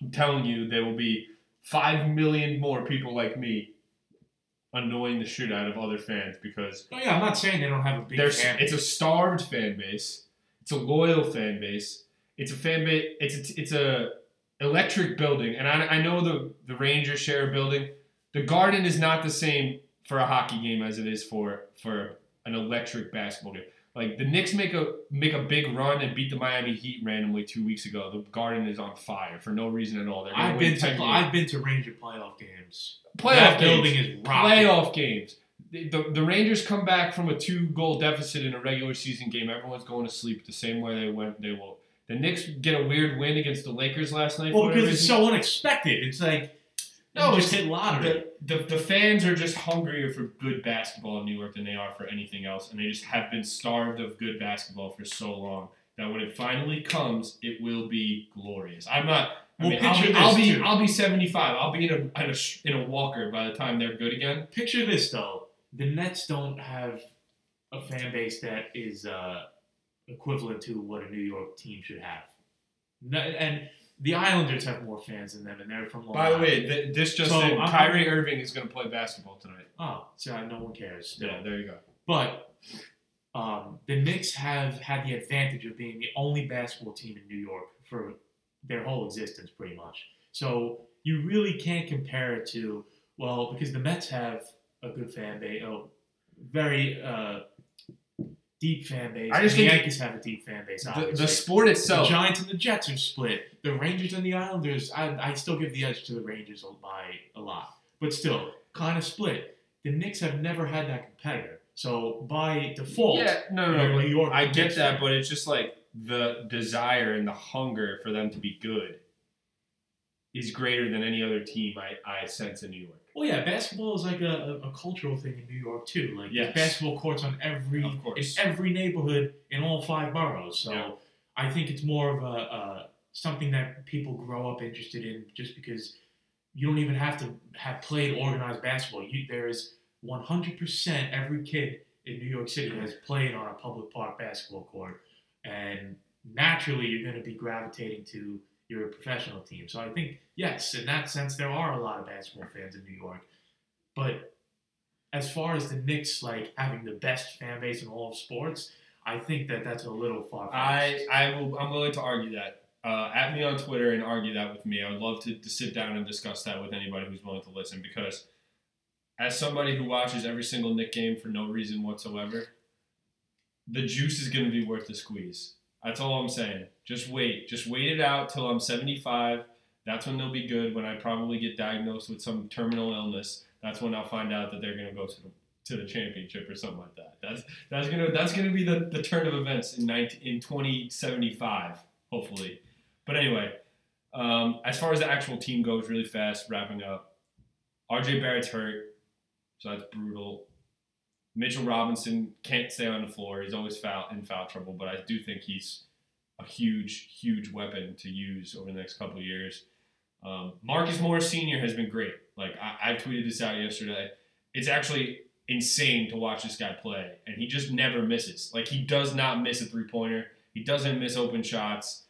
I'm telling you, there will be five million more people like me annoying the shit out of other fans because Oh yeah, I'm not saying they don't have a big fan it's a starved fan base. It's a loyal fan base. It's a fan base. It's a, it's a electric building, and I, I know the the Rangers share a building. The Garden is not the same for a hockey game as it is for for an electric basketball game. Like the Knicks make a make a big run and beat the Miami Heat randomly two weeks ago. The Garden is on fire for no reason at all. They're I've been to. I've been to Ranger playoff games. playoff that games. building is rocking. playoff games. The, the, the Rangers come back from a two goal deficit in a regular season game. Everyone's going to sleep the same way they went. They will. The Knicks get a weird win against the Lakers last night. Well, because it's so unexpected. It's like No, just it's- hit lottery. the, the the fans are just hungrier for good basketball in New York than they are for anything else, and they just have been starved of good basketball for so long that when it finally comes, it will be glorious. I'm not. I Well, mean, I'll picture be, I'll be. I'll be 75. I'll be in a, in a in a walker by the time they're good again. Picture this though: the Nets don't have a fan base that is uh, equivalent to what a New York team should have. No, and the Islanders have more fans than them, and they're from Long By the way, th- this just So, in, Kyrie Irving is going to play basketball tonight. oh, so no one cares. Still. Yeah, there you go. But um, the Knicks have had the advantage of being the only basketball team in New York for their whole existence, pretty much. So you really can't compare it to well, because the Mets have a good fan base, a very uh, deep fan base. I just and the think Yankees have a deep fan base. The, Obviously. the sport itself. The itself. Giants and the Jets are split. The Rangers and the Islanders, I, I still give the edge to the Rangers by a lot. But still, kind of split. The Knicks have never had that competitor. So by default, Yeah, no, no, you're no. New York I get Knicks that, fan. but it's just like the desire and the hunger for them to be good is greater than any other team I, I sense in New York. Well, yeah, basketball is like a, a, a cultural thing in New York too. Like Yes. there's basketball courts on every in every neighborhood in all five boroughs. So Yeah. I think it's more of a, a something that people grow up interested in just because you don't even have to have played organized basketball. You there is 100% every kid in New York City mm-hmm. has played on a public park basketball court, and naturally you're going to be gravitating to your professional team. So I think yes, in that sense, there are a lot of basketball fans in New York, but as far as the Knicks like having the best fan base in all of sports, I think that that's a little far. I, I will, I'm willing to argue that. Uh, at me on Twitter and argue that with me. I would love to, to sit down and discuss that with anybody who's willing to listen because, as somebody who watches every single Knick game for no reason whatsoever, the juice is going to be worth the squeeze. That's all I'm saying. Just wait. Just wait it out till I'm 75. That's when they'll be good. When I probably get diagnosed with some terminal illness, that's when I'll find out that they're going to go to the to the championship or something like that. That's that's gonna that's gonna be the, the turn of events in 19, in 2075, hopefully. But anyway, um, as far as the actual team goes, really fast, wrapping up. RJ Barrett's hurt, so that's brutal. Mitchell Robinson can't stay on the floor. He's always foul in foul trouble, but I do think he's a huge, huge weapon to use over the next couple of years. Um, Marcus Morris Sr. has been great. Like I, I tweeted this out yesterday. It's actually insane to watch this guy play, and he just never misses. Like he does not miss a three pointer. He doesn't miss open shots.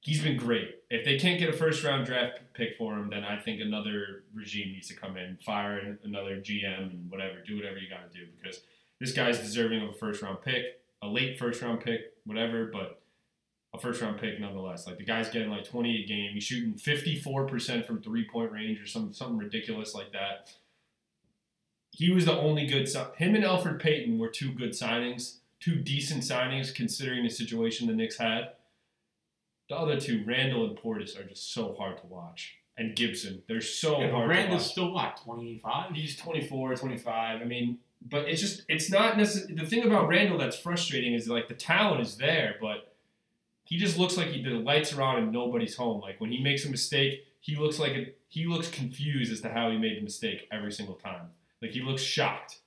He's been great. If they can't get a first round draft pick for him, then I think another regime needs to come in, fire another GM and whatever, do whatever you got to do because this guy's deserving of a first round pick, a late first round pick, whatever, but a first round pick nonetheless. Like the guy's getting like 28 game. He's shooting 54% from three point range or some something ridiculous like that. He was the only good. Him and Elfrid Payton were two good signings, two decent signings considering the situation the Knicks had. The other two, Randle and Portis, are just so hard to watch. And Gibson, they're so Yeah, hard Randle's to watch. Randle's still what, 25? He's 24, 25. I mean, but it's just, it's not necessarily, the thing about Randle that's frustrating is like the talent is there, but he just looks like he, the lights are on and nobody's home. Like when he makes a mistake, he looks like a, he looks confused as to how he made the mistake every single time. Like he looks shocked.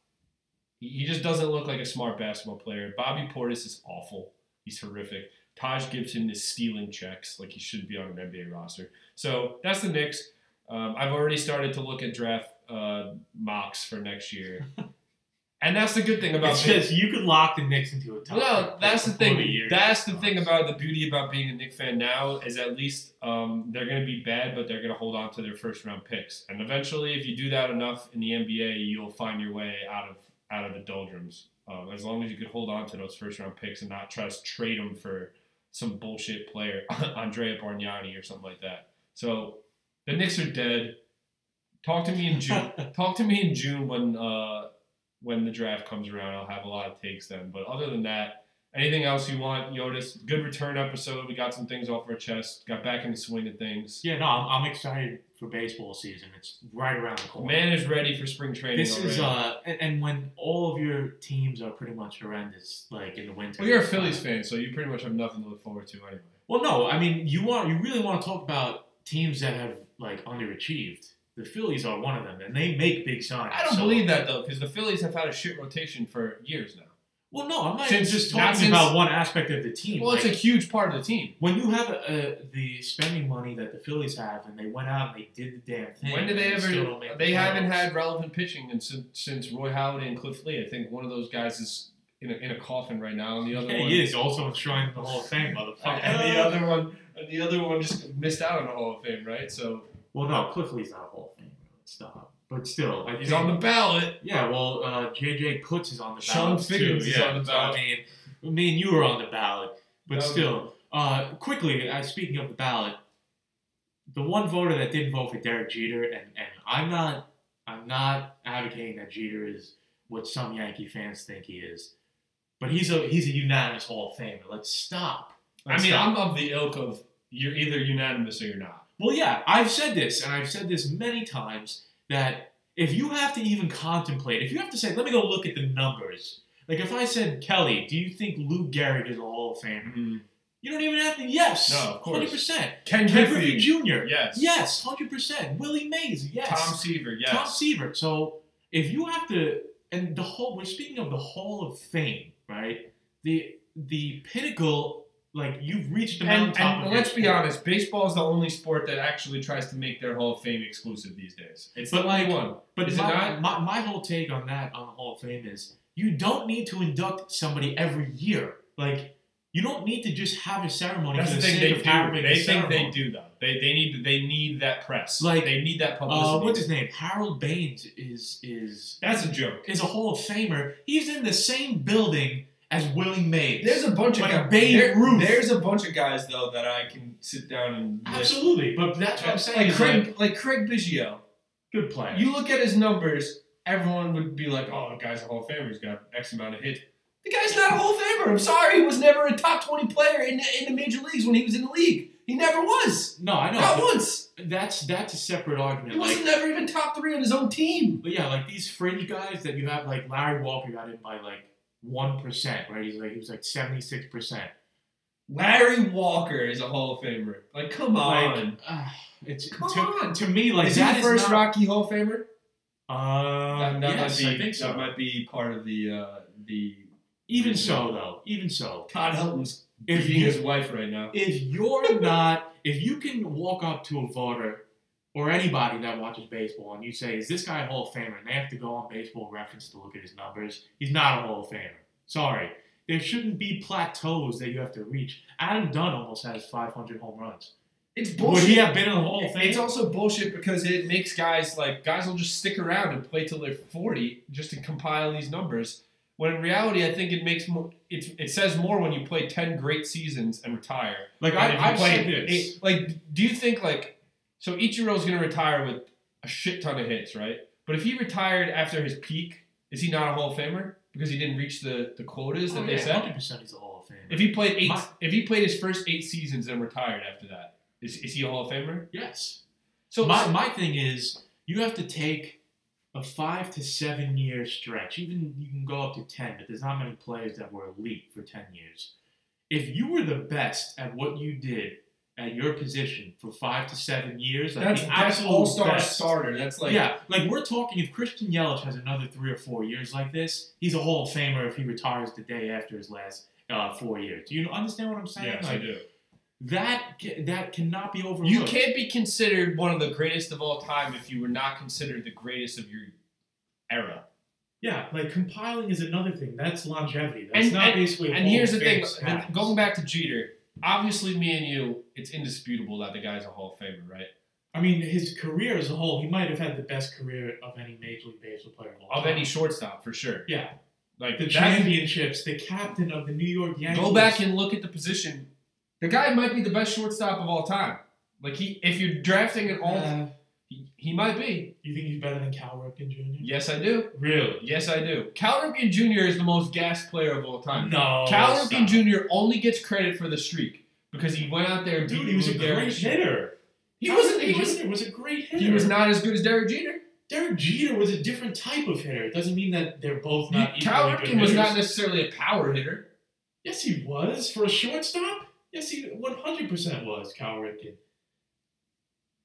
He, he just doesn't look like a smart basketball player. Bobby Portis is awful. He's horrific. Taj Gibson is stealing checks like he should be on an NBA roster. So that's the Knicks. Um, I've already started to look at draft uh, mocks for next year, and that's the good thing about. It's just you could lock the Knicks into a top. no, that's the thing. year that's the thing about the beauty about being a Knick fan now is at least um, they're going to be bad, but they're going to hold on to their first round picks. And eventually, if you do that enough in the NBA, you'll find your way out of out of the doldrums. Um, as long as you could hold on to those first round picks and not try to trade them for some bullshit player, Andrea Bargnani or something like that. So the Knicks are dead. Talk to me in June. Talk to me in June when uh, when the draft comes around. I'll have a lot of takes then. But other than that, anything else you want, Yotis? Good return episode. We got some things off our chest. Got back in the swing of things. Yeah, no, I'm, I'm excited for baseball season. It's right around the corner. Man is ready for spring training. this is uh, and, and when all of your teams are pretty much horrendous, like in the winter. Well, you're a Phillies fan, so you pretty much have nothing to look forward to anyway. Well, no, I mean you want you really want to talk about teams that have like underachieved. The Phillies are one of them, and they make big signs. I don't so- believe that though, because the Phillies have had a shit rotation for years now. Well, no, I'm not Since- just not talking since- about one aspect of the team. Well, it's a huge part of the team. when you have uh, the spending money that the Phillies have, and they went out and they did the damn thing. When did they and still ever? don't make They the haven't playoffs. had relevant pitching and since, since Roy Halladay and Cliff Lee. I think one of those guys is in a, in a coffin right now, and the other Yeah, one he is also enshrined in the Hall of Fame, motherfucker. and the other one, and the other one just missed out on the Hall of Fame, right? So Well, no, Cliff Lee's not a Hall of Fame. Stop. But still, I he's think, on the ballot. Yeah, well, uh, JJ Putz is on the Chone ballot. Figgins too. is yeah, on the so, ballot. I mean, me and you were on the ballot, but still, uh, quickly, uh, speaking of the ballot, the one voter that didn't vote for Derek Jeter, and, and I'm not, I'm not advocating that Jeter is what some Yankee fans think he is, but he's a he's a unanimous Hall of Famer. Let's stop. I Let's mean, stop. I'm of the ilk of you're either unanimous or you're not. Well, yeah, I've said this, and I've said this many times that if you have to even contemplate, if you have to say, let me go look at the numbers. Like if I said, Kelly, do you think Lou Gehrig is a Hall of Famer? Mm-hmm. You don't even have to. Yes, No, of course. hundred percent. Ken Griffey Jr. yes. Yes, hundred percent. Willie Mays. Yes. Tom Seaver, yes. Tom Seaver. So if you have to, and the whole, we're speaking of the Hall of Fame, right? The the pinnacle, like you've reached the And, mountaintop. and let's be honest, baseball is the only sport that actually tries to make their Hall of Fame exclusive these days. It's But the only one. But Is it not? My, my whole take on that on the Hall of Fame is you don't need to induct somebody every year. Like you don't need to just have a ceremony That's for the the thing sake they of do. having They a think ceremony. they do though. They, they need they need that press. Like, they need that publicity. Uh, what's his name? Harold Baines is is That's a joke. is a Hall of Famer. He's in the same building as Willie Mays. There's a bunch of guys. Babe there- Ruth. There's a bunch of guys though that I can sit down and list. absolutely, but that's what I'm saying. Like Craig, like Craig Biggio. good player. You look at his numbers, everyone would be like, "Oh, the guy's a Hall of Famer. He's got X amount of hits." The guy's not a Hall of Famer. I'm sorry, he was never a top 20 player in the, in the major leagues when he was in the league. He never was. no, I know. Not once. That's that's a separate argument. He was Like, never even top three on his own team. But yeah, like these fringe guys that you have, like Larry Walker got in by like one percent, right? He's like he was like seventy six percent. Larry Walker is a Hall of Famer. Like, come on. Like, uh, it's Come to, on. to me like is he that the first not, Rocky Hall of Famer? Uh, that that yes, might be. I think so. That might be part of the uh, the. even so, though, even so, Todd Helton's If beating you- his wife right now. if you're not, if you can walk up to a voter or anybody that watches baseball, and you say, "Is this guy a Hall of Famer?" and they have to go on Baseball Reference to look at his numbers, he's not a Hall of Famer. Sorry. There shouldn't be plateaus that you have to reach. Adam Dunn almost has 500 home runs. It's bullshit. Would he have been in the Hall of Fame? It's also bullshit because it makes guys like guys will just stick around and play till they're 40 just to compile these numbers. When in reality, I think it makes more. It's, it says more when you play 10 great seasons and retire. like I, I played this. eight- like, do you think like so Ichiro's gonna retire with a shit ton of hits, right? But if he retired after his peak, is he not a Hall of Famer because he didn't reach the, the quotas that Oh, they yeah, said? 100% he's a Hall of Famer. If he played eight, My- if he played his first eight seasons and retired after that, is, is he a Hall of Famer? yes. So my, my thing is, you have to take a five to seven year stretch. Even you can go up to 10, but there's not many players that were elite for 10 years. If you were the best at what you did at your position for five to seven years, like that's the that's absolute all star best, starter. That's like yeah, like we're talking. If Christian Yelich has another three or four years like this, he's a Hall of Famer if he retires the day after his last uh, four years. Do you understand what I'm saying? Yes, I do. that, that cannot be overlooked. You can't be considered one of the greatest of all time if you were not considered the greatest of your era. Yeah, like compiling is another thing. That's longevity. That's And- not and- basically. And Hall here's of the Fame thing: status. the- going back to Jeter, obviously, me and you, it's indisputable that the guy's a Hall of Famer, right? I mean, his career as a whole, he might have had the best career of any Major League Baseball player of all Of time. any shortstop, for sure. Yeah, Like the championships, the captain of the New York Yankees. Go back and look at the position. The guy might be the best shortstop of all time. Like he, if you're drafting an all, Uh, he, he might be. you think he's better than Cal Ripken Jr.? Yes, I do. Really? Yes, I do. Cal Ripken Jr. is the most gas player of all time. No. Cal. Ripken Jr. only gets credit for the streak because he went out there and Dude, beat he was a Derek great Jeter. hitter. He Cal wasn't. He was. Was a great hitter. He was not as good as Derek Jeter. Derek Jeter was a different type of hitter. It doesn't mean that they're both not Cal equally good Ripken was not necessarily a power hitter. Yes, he was for a shortstop. Yes, he 100% was. Cal Ripken.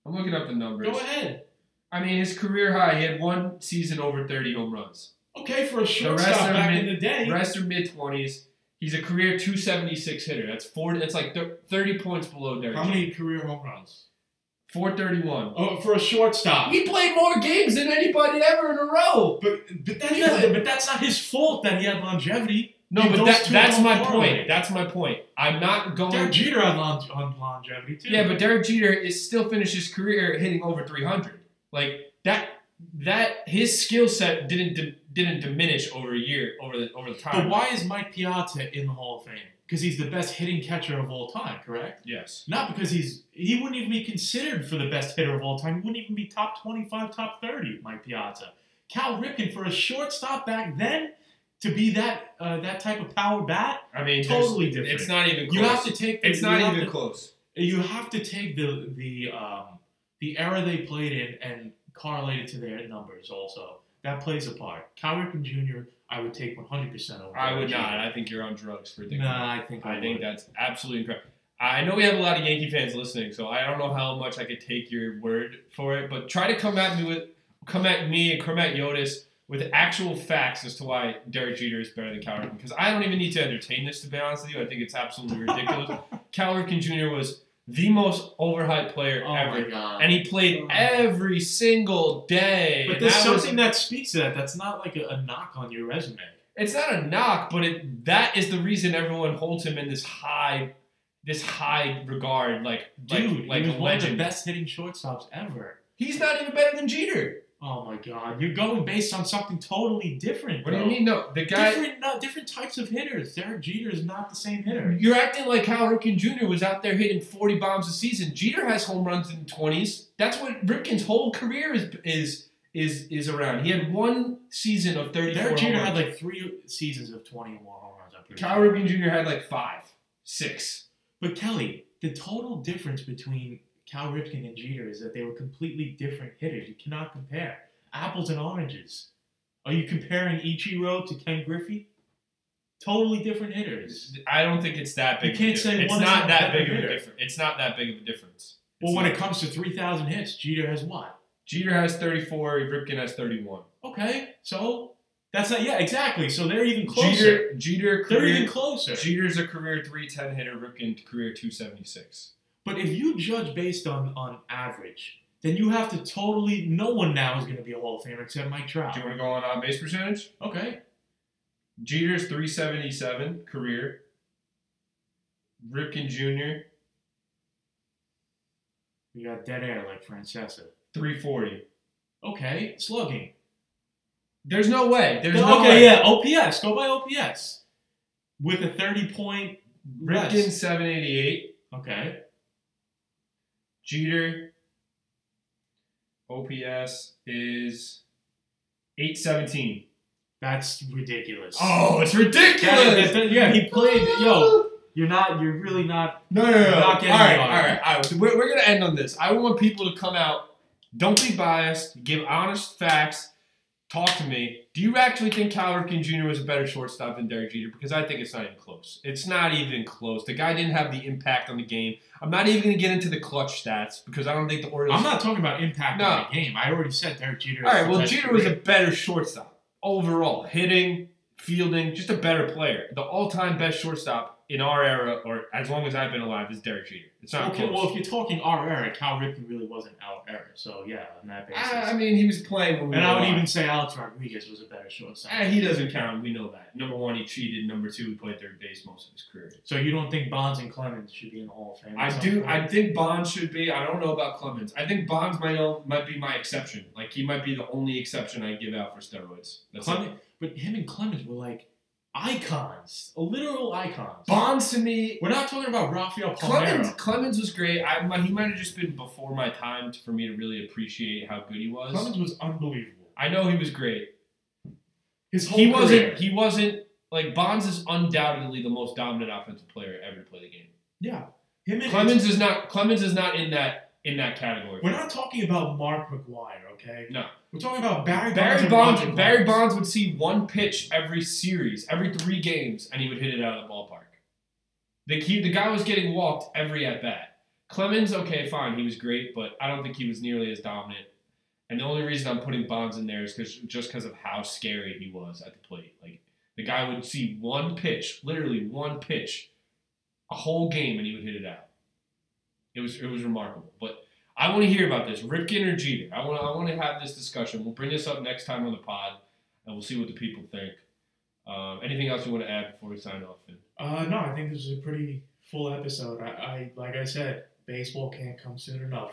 I'm looking up the numbers. Go ahead. I mean, his career high, he had one season over 30 home runs. Okay, for a shortstop back mid- in the day. The rest are mid 20s. He's a career 276 hitter. That's 40. That's like 30 points below Derek. How many career home runs? 431. Oh, for a shortstop. He played more games than anybody ever in a row. But but that's He but that's not his fault that he had longevity. No, but that, that's my correlate. point. That's my point. I'm not going. Derek Jeter long, on longevity too. Yeah, but Derek Jeter is still finished his career hitting over 300. Like that. That his skill set didn't di- didn't diminish over a year over the over the time. But why is Mike Piazza in the Hall of Fame? Because he's the best hitting catcher of all time, correct? Yes. Not because he's he wouldn't even be considered for the best hitter of all time. He wouldn't even be top twenty five, top thirty. Mike Piazza, Cal Ripken for a shortstop back then to be that uh, that type of power bat, I mean, totally different. It's not even. Close. you have to take. The, It's not even to- close. You have to take the the um, the era they played in and correlate it to their numbers. Also, that plays a part. Cal Ripken Jr. I would take one hundred percent over. I would not. I think you're on drugs for thinking. Nah, I think I, I think that's absolutely incredible. I know we have a lot of Yankee fans listening, so I don't know how much I could take your word for it. But try to come at me with, come at me and come at Yotis with actual facts as to why Derek Jeter is better than Cal Ripken. Because I don't even need to entertain this. To be honest with you, I think it's absolutely ridiculous. Cal Ripken Jr. was the most overhyped player Oh ever, my god. and he played oh every single day. But there's that was- something that speaks to that. That's not like a, a knock on your resume. it's not a knock, but it that is the reason everyone holds him in this high, this high regard, like Dude, like, like he was a one of the best hitting shortstops ever. He's not even better than Jeter. Oh my god, you're going based on something totally different. What do you mean? No, the guy. Different, no, different types of hitters. Derek Jeter is not the same hitter. You're acting like Cal Ripken Jr. was out there hitting 40 bombs a season. Jeter has home runs in the 20s. That's what Ripken's whole career is is is is around. He had one season of 34. Derek Jeter had like three seasons of 20 or more home runs. I'm Cal sure. Ripken Jr. had like five, six. But Kelly, the total difference between Cal Ripken and Jeter is that they were completely different hitters. You cannot compare apples and oranges. Are you comparing Ichiro to Ken Griffey? Totally different hitters. I don't think it's that big. You can't say. It's not that big of a difference. It's not that big of a difference. Well, when it comes to 3,000 hits, Jeter has what? Jeter has 34, Ripken has 31. Okay, so that's not, yeah, exactly. So they're even closer. Jeter, Jeter, they're career, even closer. Jeter's a career 310 hitter, Ripken career 276. But if you judge based on, on average, then you have to totally. No one now is going to be a Hall of Famer except Mike Trout. Do you want to go on on base percentage? Okay. Jeter's 377 career. Ripken Jr. We got dead air like Francesa. 340. Okay, slugging. There's no way. There's no way. Okay, yeah, OPS. Go by OPS. With a 30 point. Ripken less. 788. Okay. Jeter. OPS is 817. That's ridiculous. Oh, it's ridiculous. That- that- yeah, he played. Yo, you're not. You're really not. No, no, no. no. Not All getting right, the all right, all right. We're, we're going to end on this. I want people to come out. Don't be biased. Give honest facts. Talk to me. Do you actually think Cal Ripken Jr. was a better shortstop than Derek Jeter? Because I think it's not even close. It's not even close. The guy didn't have the impact on the game. I'm not even going to get into the clutch stats because I don't think the Orioles. I'm not talking about impact No. on the game. I already said Derek Jeter. All right, well, Jeter was a better shortstop overall, hitting, fielding, just a better player. The all-time best shortstop in our era, or as long as I've been alive, is Derek Jeter. It's not Okay, close. well, if you're talking our era, Cal Ripken really wasn't our era. So yeah, on that basis. I, I mean, he was playing when we and were I would alive. even say Alex Rodriguez was a better shortstop. Eh, he doesn't count. We know that. Number one, he cheated. Number two, he played third base most of his career. So you don't think Bonds and Clemens should be in the Hall of Fame? I do. point? I think Bonds should be. I don't know about Clemens. I think Bonds might o- might be my exception. Like he might be the only exception I give out for steroids. That's it. Clemens, but him and Clemens were like icons, literal icons. Bonds to me. We're not talking about Rafael Clemens, Palmeiro. Clemens was great. I, he might have just been before my time to, for me to really appreciate how good he was. Clemens was unbelievable. I know he was great. His whole He wasn't. He wasn't like Bonds is undoubtedly the most dominant offensive player ever to play the game. Yeah, him and Clemens is not. Clemens is not in that in that category. We're not talking about Mark McGwire, okay? No. We're talking about Barry Bonds. Barry Bonds. Barry Bonds would see one pitch every series, every three games, and he would hit it out of the ballpark. The he, the guy was getting walked every at bat. Clemens, okay, fine, he was great, but I don't think he was nearly as dominant. And the only reason I'm putting Bonds in there is because just because of how scary he was at the plate. Like the guy would see one pitch, literally one pitch, a whole game, and he would hit it out. It was it was remarkable. But I want to hear about this, Ripken or Jeter. I want I want to have this discussion. We'll bring this up next time on the pod, and we'll see what the people think. Um, anything else you want to add before we sign off? Uh, no, I think this is a pretty full episode. I, I like I said, baseball can't come soon enough.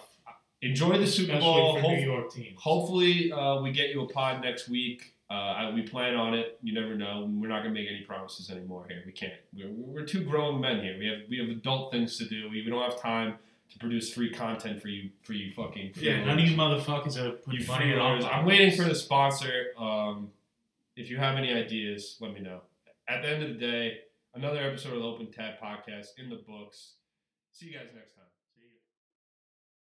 Enjoy the Super especially Bowl. Hope- New York teams. hopefully, uh, we get you a pod next week. Uh, I, we plan on it. You never know. We're not gonna make any promises anymore here. We can't. We're, we're two grown men here. We have we have adult things to do. We, we don't have time to produce free content for you for you fucking. Yeah, none of you motherfuckers are You putting money in our freeloaders. I'm waiting for the sponsor. Um, if you have any ideas, let me know. At the end of the day, another episode of the Open Tab Podcast in the books. See you guys next time.